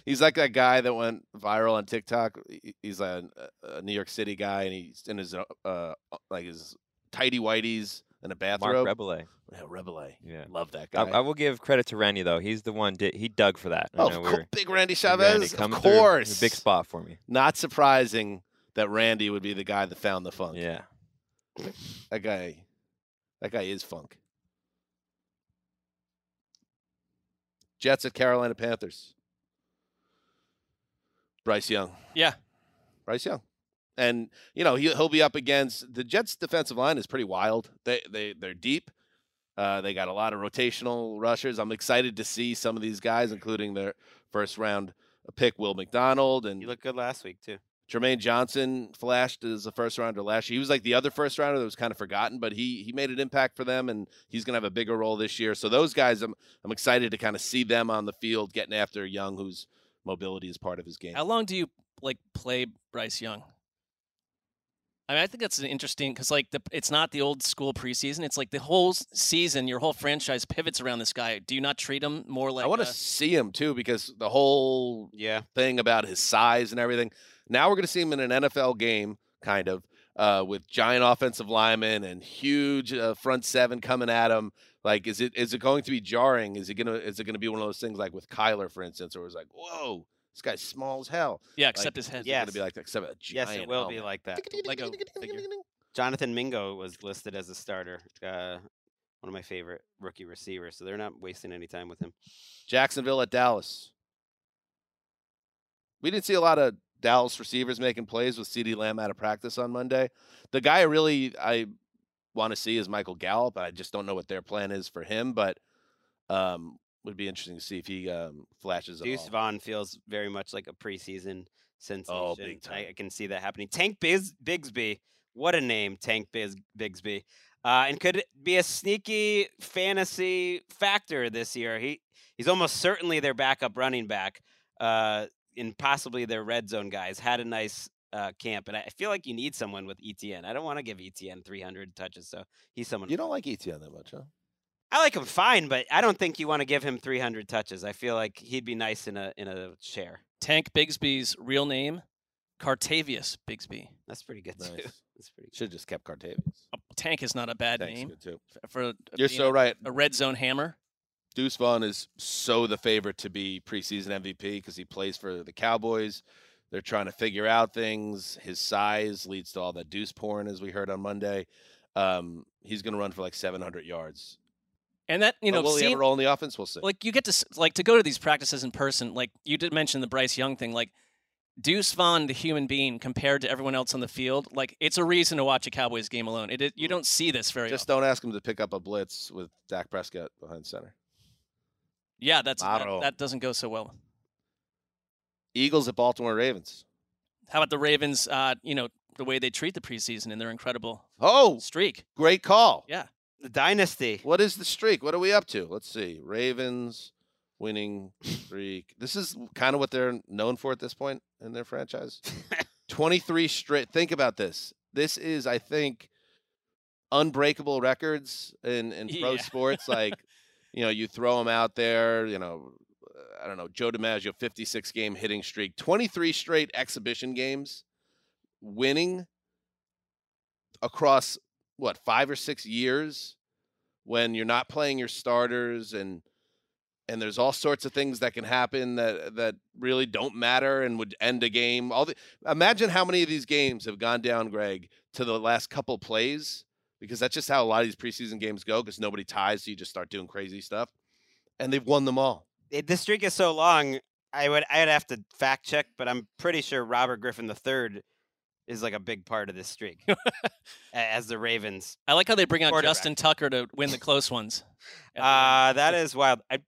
he's like that guy that went viral on TikTok. He's a, a New York City guy, and he's in his uh, like his tidy whities and a Mark bathrobe. Rebele. Yeah, Rebele. Yeah. Love that guy. I will give credit to Randy though. He's the one did he dug for that. I oh, know of we were- big Randy big Chavez. Randy of coming through. It was course, a big spot for me. Not surprising that Randy would be the guy that found the funk. Yeah. That guy. That guy is funk. Jets at Carolina Panthers. Bryce Young. Yeah. Bryce Young. And you know he he'll be up against the Jets' defensive line is pretty wild. They they they're deep. Uh, they got a lot of rotational rushers. I'm excited to see some of these guys, including their first round pick Will McDonald and You looked good last week too. Jermaine Johnson flashed as a first rounder last year. He was like the other first rounder that was kind of forgotten, but he he made an impact for them, and he's going to have a bigger role this year. So those guys, I'm I'm excited to kind of see them on the field getting after Young, whose mobility is part of his game. How long do you like play Bryce Young? I mean, I think that's an interesting because like the it's not the old school preseason. It's like the whole season, your whole franchise pivots around this guy. Do you not treat him more like? I want to a- see him too because the whole Yeah. thing about his size and everything. Now we're going to see him in an NFL game, kind of, uh, with giant offensive linemen and huge uh, front seven coming at him. Like, is it is it going to be jarring? Is it gonna is it gonna be one of those things like with Kyler, for instance, where it's like, whoa, this guy's small as hell. yeah, Like, except his head. Is it gonna Yes. be like that? Except a Yes, giant it will be like that. Lego figure. Jonathan Mingo was listed as a starter. Uh, one of my favorite rookie receivers. So they're not wasting any time with him. Jacksonville at Dallas. We didn't see a lot of Dallas receivers making plays with CeeDee Lamb out of practice on Monday. The guy I really I want to see is Michael Gallup. I just don't know what their plan is for him, but um, would be interesting to see if he um, flashes Deuce. Vaughn feels very much like a preseason sensation. Oh, big time. I can see that happening. Tank Biz- Bigsby, what a name, Tank Biz- Bigsby, uh, and could be a sneaky fantasy factor this year. He he's almost certainly their backup running back, uh, and possibly their red zone guys. Had a nice. Uh, camp and I I feel like you need someone with ETN. I don't want to give ETN 300 touches, so he's someone. You don't like ETN that much, huh? I like him fine, but I don't think you want to give him 300 touches. I feel like he'd be nice in a in a share. Tank Bigsby's real name, Cartavious Bigsby. That's pretty good too. That's pretty good. Should have just kept Cartavious. Uh, Tank is not a bad Thanks, name good too. for You're so a, right. a red zone hammer. Deuce Vaughn is so the favorite to be preseason MVP because he plays for the Cowboys. They're trying to figure out things. His size leads to all that deuce porn, as we heard on Monday. Um, he's going to run for like 700 yards. And that you But know, will he seeing- ever roll in the offense? We'll see. like you get to like to go to these practices in person. Like you did mention the Bryce Young thing. Like Deuce Vaughn, the human being, compared to everyone else on the field, like it's a reason to watch a Cowboys game alone. It, it you don't see this very Just often. don't ask him to pick up a blitz with Dak Prescott behind center. Yeah, that's that, that doesn't go so well. Eagles at Baltimore Ravens. How about the Ravens? Uh, you know the way they treat the preseason and their incredible Oh, streak. great call. Yeah. The dynasty. What is the streak? What are we up to? Let's see. Ravens winning streak. This is kind of what they're known for at this point in their franchise. 23 straight. Think about this. This is, I think, unbreakable records in, in pro Yeah. sports. Like, you know, you throw them out there, you know, I don't know, Joe DiMaggio, 56 game hitting streak, 23 straight exhibition games, winning across what, five or six years when you're not playing your starters and and there's all sorts of things that can happen that that really don't matter and would end a game. All the imagine how many of these games have gone down, Gregg, to the last couple plays because that's just how a lot of these preseason games go because nobody ties, so you just start doing crazy stuff, and they've won them all. The streak is so long. I would I'd have to fact check, but I'm pretty sure Robert Griffin III is like a big part of this streak as the Ravens. I like how they bring out Justin Tucker to win the close ones. Uh, that is wild. I,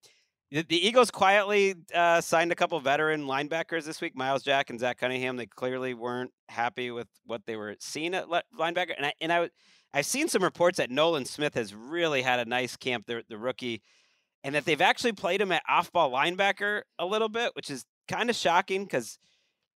the, the Eagles quietly uh, signed a couple veteran linebackers this week, Myles Jack and Zach Cunningham. They clearly weren't happy with what they were seeing at le- linebacker, and I and I, I've seen some reports that Nolan Smith has really had a nice camp, the, the rookie, and that they've actually played him at off-ball linebacker a little bit, which is kind of shocking because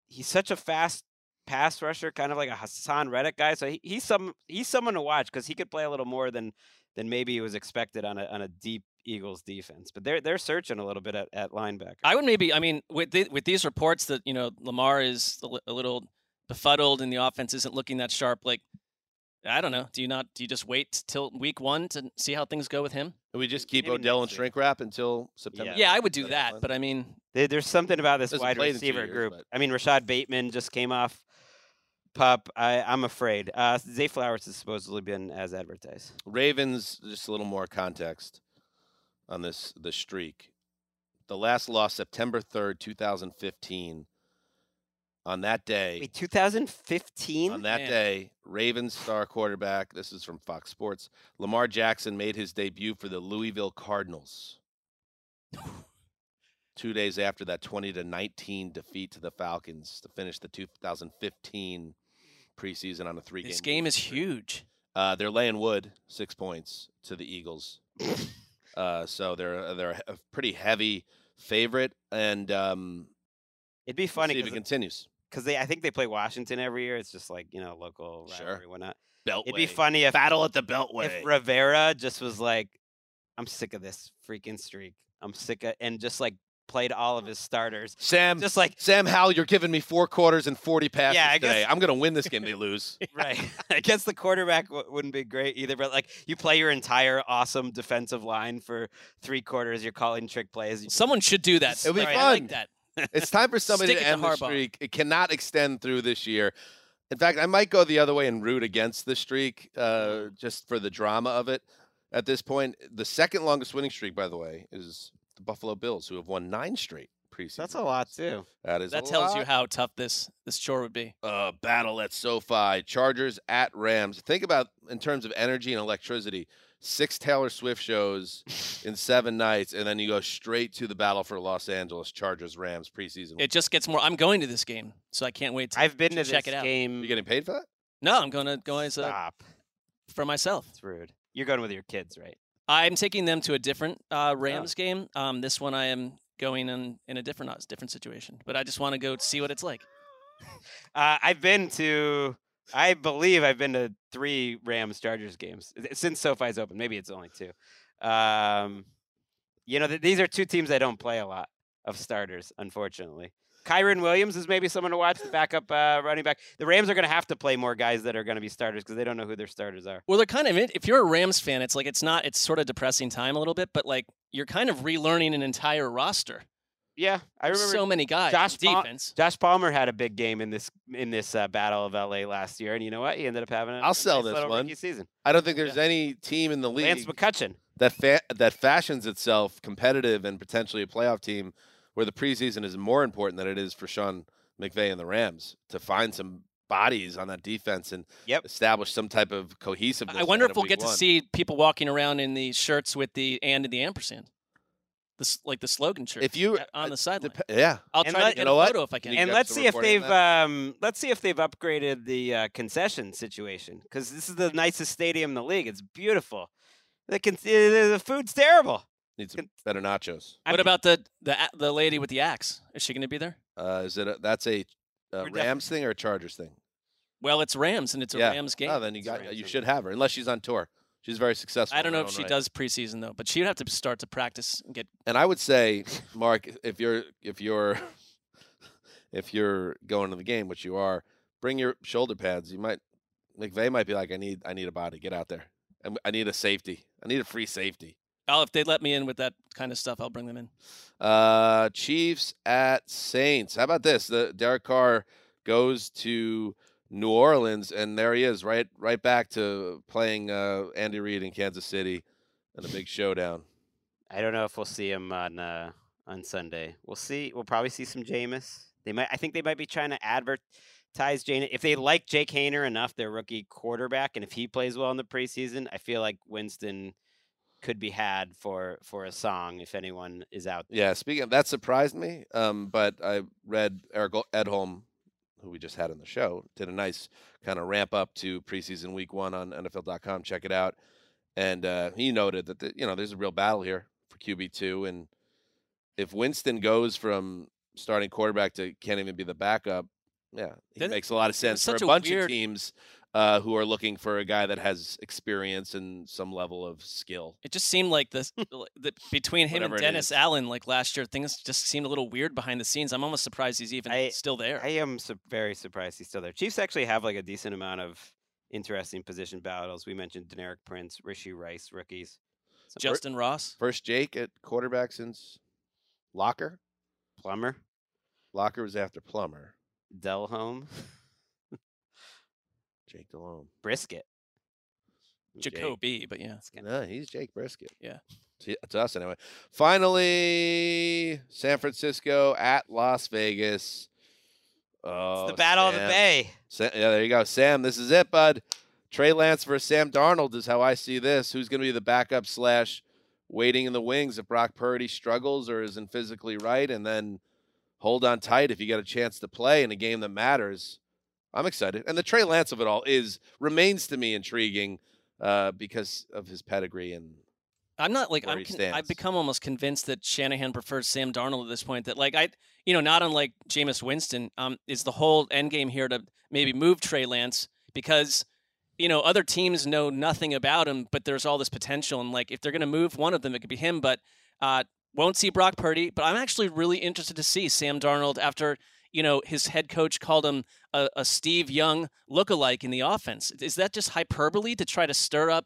he's such a fast pass rusher, kind of like a Haason Reddick guy. So he, he's some he's someone to watch because he could play a little more than than maybe was expected on a on a deep Eagles defense. But they're they're searching a little bit at, at linebacker. I would maybe. I mean, with the, with these reports that you know Lamar is a, li- a little befuddled and the offense isn't looking that sharp. Like, I don't know. Do you not? Do you just wait till week one to see how things go with him? And we just keep Maybe Odell and shrink wrap until September. Yeah, I would do that. But I mean, there's something about this wide played in two receiver years, group. but- I mean, Rashod Bateman just came off pup. I, I'm afraid. Uh, Zay Flowers has supposedly been as advertised. Ravens, just a little more context on this this streak. The last loss, September third, two thousand fifteen. On that day, Wait, 2015? on that Man. day, Ravens star quarterback. This is from Fox Sports. Lamar Jackson made his debut for the Louisville Cardinals. Two days after that 20 to 19 defeat to the Falcons to finish the 2015 preseason on a three game. this game is huge. Uh, they're laying wood six points to the Eagles, uh, so they're they're a pretty heavy favorite, and um, It'd be funny see if it continues. because they I think they play Washington every year. It's just like you know local Sure. whatnot. Beltway. It'd be funny if battle at the Beltway. if Rivera just was like, I'm sick of this freaking streak. I'm sick of and just like played all of his starters. Sam, Just like Sam Howell, you're giving me four quarters and 40 passes Yeah, I today. guess- I'm gonna win this game. They lose. right. I guess the quarterback w- wouldn't be great either, but like you play your entire awesome defensive line for three quarters. You're calling trick plays. Someone should do that. It'll be Sorry, I like fun. that. It's time for somebody Stick to end the Harbaugh. streak. It cannot extend through this year. In fact, I might go the other way and root against the streak, uh, just for the drama of it. At this point, the second longest winning streak, by the way, is the Buffalo Bills, who have won nine straight preseason. That's a lot too. That is That a tells you how tough this this chore would be. uh, battle at SoFi, Chargers at Rams. Think about in terms of energy and electricity. Six Taylor Swift shows in seven nights, and then you go straight to the battle for Los Angeles Chargers Rams preseason. It just gets more. I'm going to this game, so I can't wait to. I've been to to check this it out. game. you getting paid for that? No, I'm going to go as a, Stop. for myself. It's rude. You're going with your kids, right? I'm taking them to a different uh, Rams game. Um, this one I am going in in a different uh, different situation, but I just want to go see what it's like. Uh, I've been to, I believe I've been to three Rams Chargers games th- since SoFi's open. Maybe it's only two. Um, you know, th- these are two teams that don't play a lot of starters, unfortunately. Kyren Williams is maybe someone to watch, the backup uh, running back. The Rams are going to have to play more guys that are going to be starters because they don't know who their starters are. Well, they're kind of if you're a Rams fan, it's like it's not it's sort of depressing time a little bit, but like you're kind of relearning an entire roster. Yeah, I remember so many guys. Josh Pal- defense. Josh Palmer had a big game in this in this uh, battle of LA last year, and you know what? He ended up having. A, I'll a sell nice this little one. season. I don't think there's any team in the league Lance McCutcheon. that fa- that fashions itself competitive and potentially a playoff team where the preseason is more important than it is for Sean McVay and the Rams to find some bodies on that defense and Yep. establish some type of cohesiveness. I wonder if we'll get one. to see people walking around in the shirts with the and and the ampersand. the like the slogan shirt. If you- on uh, the sideline. Dep- yeah, I'll And try let- to get you know a what? photo if I can. You and got let's see if they've um, let's see if they've upgraded the uh, concession situation because this is the nicest stadium in the league. It's beautiful. The con- the food's terrible. Need some better nachos. I'm- What about the the the lady with the axe? Is she going to be there? Uh, is it a, that's a, We're a def- Rams thing or a Chargers thing? Well, it's Rams and it's a Yeah. Rams game. Oh, then you It's a got Rams you should have her unless she's on tour. She's very successful. I don't know if she right. does preseason though, but she'd have to start to practice and get. And I would say, Marc, if you're if you're if you're going to the game, which you are, bring your shoulder pads. You might McVay might be like, I need I need a body. Get out there. I I need a safety. I need a free safety. Oh, if they let me in with that kind of stuff, I'll bring them in. Uh, Chiefs at Saints. How about this? The Derek Carr goes to New Orleans, and there he is, right right back to playing uh, Andy Reid in Kansas City in a big showdown. I don't know if we'll see him on uh, on Sunday. We'll see. We'll probably see some Jameis. They might. I think they might be trying to advertise Jane. If they like Jake Haener enough, their rookie quarterback, and if he plays well in the preseason, I feel like Winston could be had for for a song if anyone is out there. Yeah, speaking of that surprised me. Um, but I read Eric Edholm, who we just had on the show, did a nice kind of ramp up to preseason week one on NFL.com. Check it out. And uh, he noted that the, you know there's a real battle here for QB two, and if Winston goes from starting quarterback to can't even be the backup, yeah, he Then makes a lot of sense for a a bunch of teams uh, who are looking for a guy that has experience and some level of skill. It just seemed like this that between him Whatever and Dennis. Allen, like last year, things just seemed a little weird behind the scenes. I'm almost surprised he's even I- still there. I am su- very surprised he's still there. Chiefs actually have like a decent amount of interesting position battles. We mentioned Deneric Prince, Rashee Rice, rookies. Some- Justin Ross. First Jake at quarterback since Locker. Plummer, Locker was after Plummer. Delhomme, Jake Delhomme. Brisket. Jacoby, but yeah. It's kinda- No, he's Jake Brisket. Yeah. To, to us anyway. Finally, San Francisco at Las Vegas. Oh, It's the oh, battle of the Bay. Sa- yeah, there you go, Sam. This is it, bud. Trey Lance versus Sam Darnold is how I see this. Who's going to be the backup slash waiting in the wings if Brock Purdy struggles or isn't physically right, and then hold on tight if you get a chance to play in a game that matters. I'm excited, and the Trey Lance of it all is remains to me intriguing uh, because of his pedigree and I'm not like I'm. Con-. I've become almost convinced that Shanahan prefers Sam Darnold at this point. That like I, you know, not unlike Jameis Winston, um, is the whole end game here to maybe move Trey Lance because, you know, other teams know nothing about him, but there's all this potential, and like if they're going to move one of them, it could be him. But uh, won't see Brock Purdy. But I'm actually really interested to see Sam Darnold after. You know, his head coach called him a, a Steve Young lookalike in the offense. Is that just hyperbole to try to stir up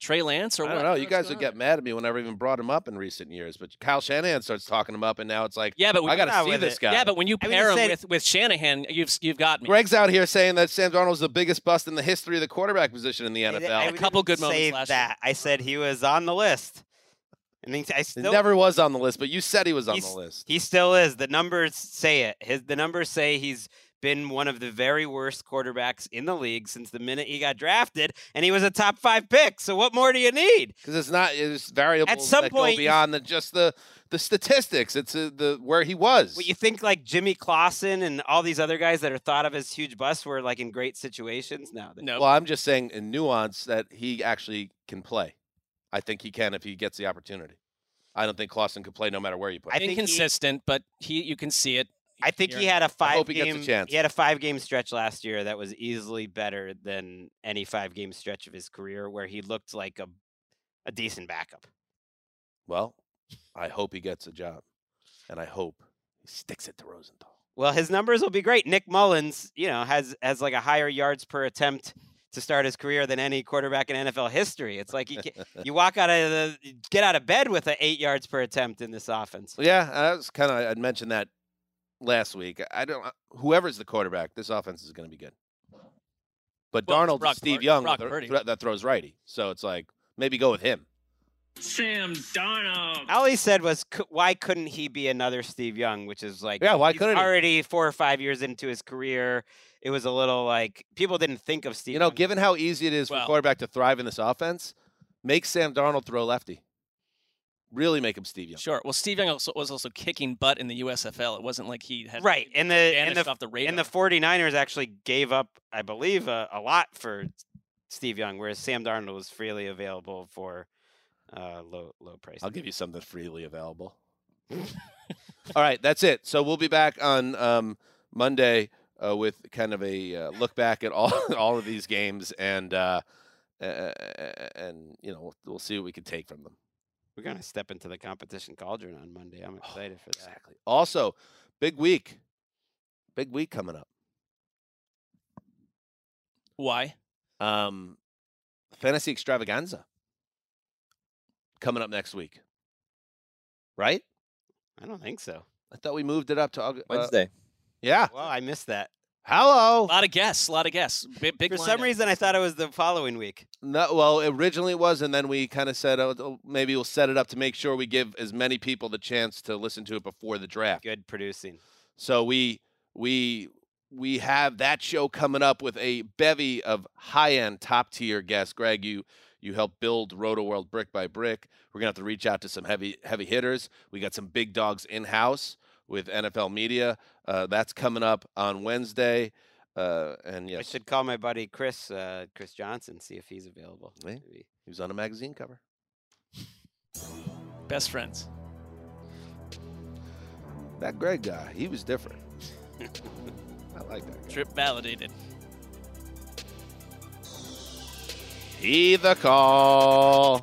Trey Lance, or I what? don't know. You guys would get mad at me whenever I even brought him up in recent years, but Kyle Shanahan starts talking him up, and now it's like, Yeah, but I got to see this it. guy. Yeah, but when you I pair you him said- with, with Shanahan, you've you've got me. Gregg's out here saying that Sam Darnold's the biggest bust in the history of the quarterback position in the NFL. I A couple good moments say last year. that. I said he was on the list. And he, I he still, never was on the list, but you said he was on the list. He still is. The numbers say it. His the numbers say he's been one of the very worst quarterbacks in the league since the minute he got drafted, and he was a top five pick. So what more do you need? Because it's not it's variables some that point, go beyond the, just the the statistics. It's uh, the where he was. Well, you think like Jimmy Clausen and all these other guys that are thought of as huge busts were like in great situations? No, they- No, well, I'm just saying in nuance that he actually can play. I think he can if he gets the opportunity. I don't think Clausen could play no matter where you put him. I him. think he- but he you can see it. I think here he had a five hope he gets a game. chance. He had a five game stretch last year that was easily better than any five game stretch of his career, where he looked like a a decent backup. Well, I hope he gets a job, and I hope he sticks it to Rosenthal. Well, his numbers will be great. Nick Mullens, you know, has has like a higher yards per attempt to start his career than any quarterback in NFL history. It's like you, ca- you walk out of the get out of bed with a eight yards per attempt in this offense. Yeah, that was kind of I'd mentioned that last week. I don't. Whoever's the quarterback, this offense is going to be good. But Well, Darnold, Brock Steve Pur- Young, Brock with a Purdy. threat that throws righty. So it's like maybe go with him. Sam Darnold. All he said was, "Why couldn't he be another Steve Young?" Which is like, Yeah, why he's couldn't he? already four or five years into his career? It was a little like people didn't think of Steve. You know, Young. given how easy it is for Well- a quarterback to thrive in this offense, make Sam Darnold throw lefty. really make him Steve Young. Sure. Well, Steve Young also, was also kicking butt in the USFL. It wasn't like he had Right, and the and the off the radar. and the 49ers actually gave up, I believe, a, a lot for Steve Young, whereas Sam Darnold was freely available for uh, low low price. I'll give you something freely available. All right, that's it. So we'll be back on um, Monday uh, with kind of a uh, look back at all all of these games, and uh, uh, and you know we'll, we'll see what we can take from them. We're gonna step into the competition cauldron on Monday. I'm excited for that. Exactly. Also, big week, big week coming up. Why? Um, fantasy extravaganza coming up next week, right? I don't think so. I thought we moved it up to August. Wednesday. Yeah. Well, I missed that. Hello. A lot of guests. A lot of guests. Big, big For some reason, I thought it was the following week. No, well, originally it was, and then we kind of said, oh, oh, maybe we'll set it up to make sure we give as many people the chance to listen to it before the draft. Good producing. So we we we have that show coming up with a bevy of high end, top tier guests. Gregg, you you helped build Rotoworld brick by brick. We're gonna have to reach out to some heavy heavy hitters. We got some big dogs in house with NFL Media. Uh, that's coming up on Wednesday. Uh, and I should call my buddy Chris uh, Chris Johnson see if he's available. Yeah. Maybe. he was on a magazine cover. Best friends. That Gregg guy, he was different. I like that. Guy. Trip validated. He the call.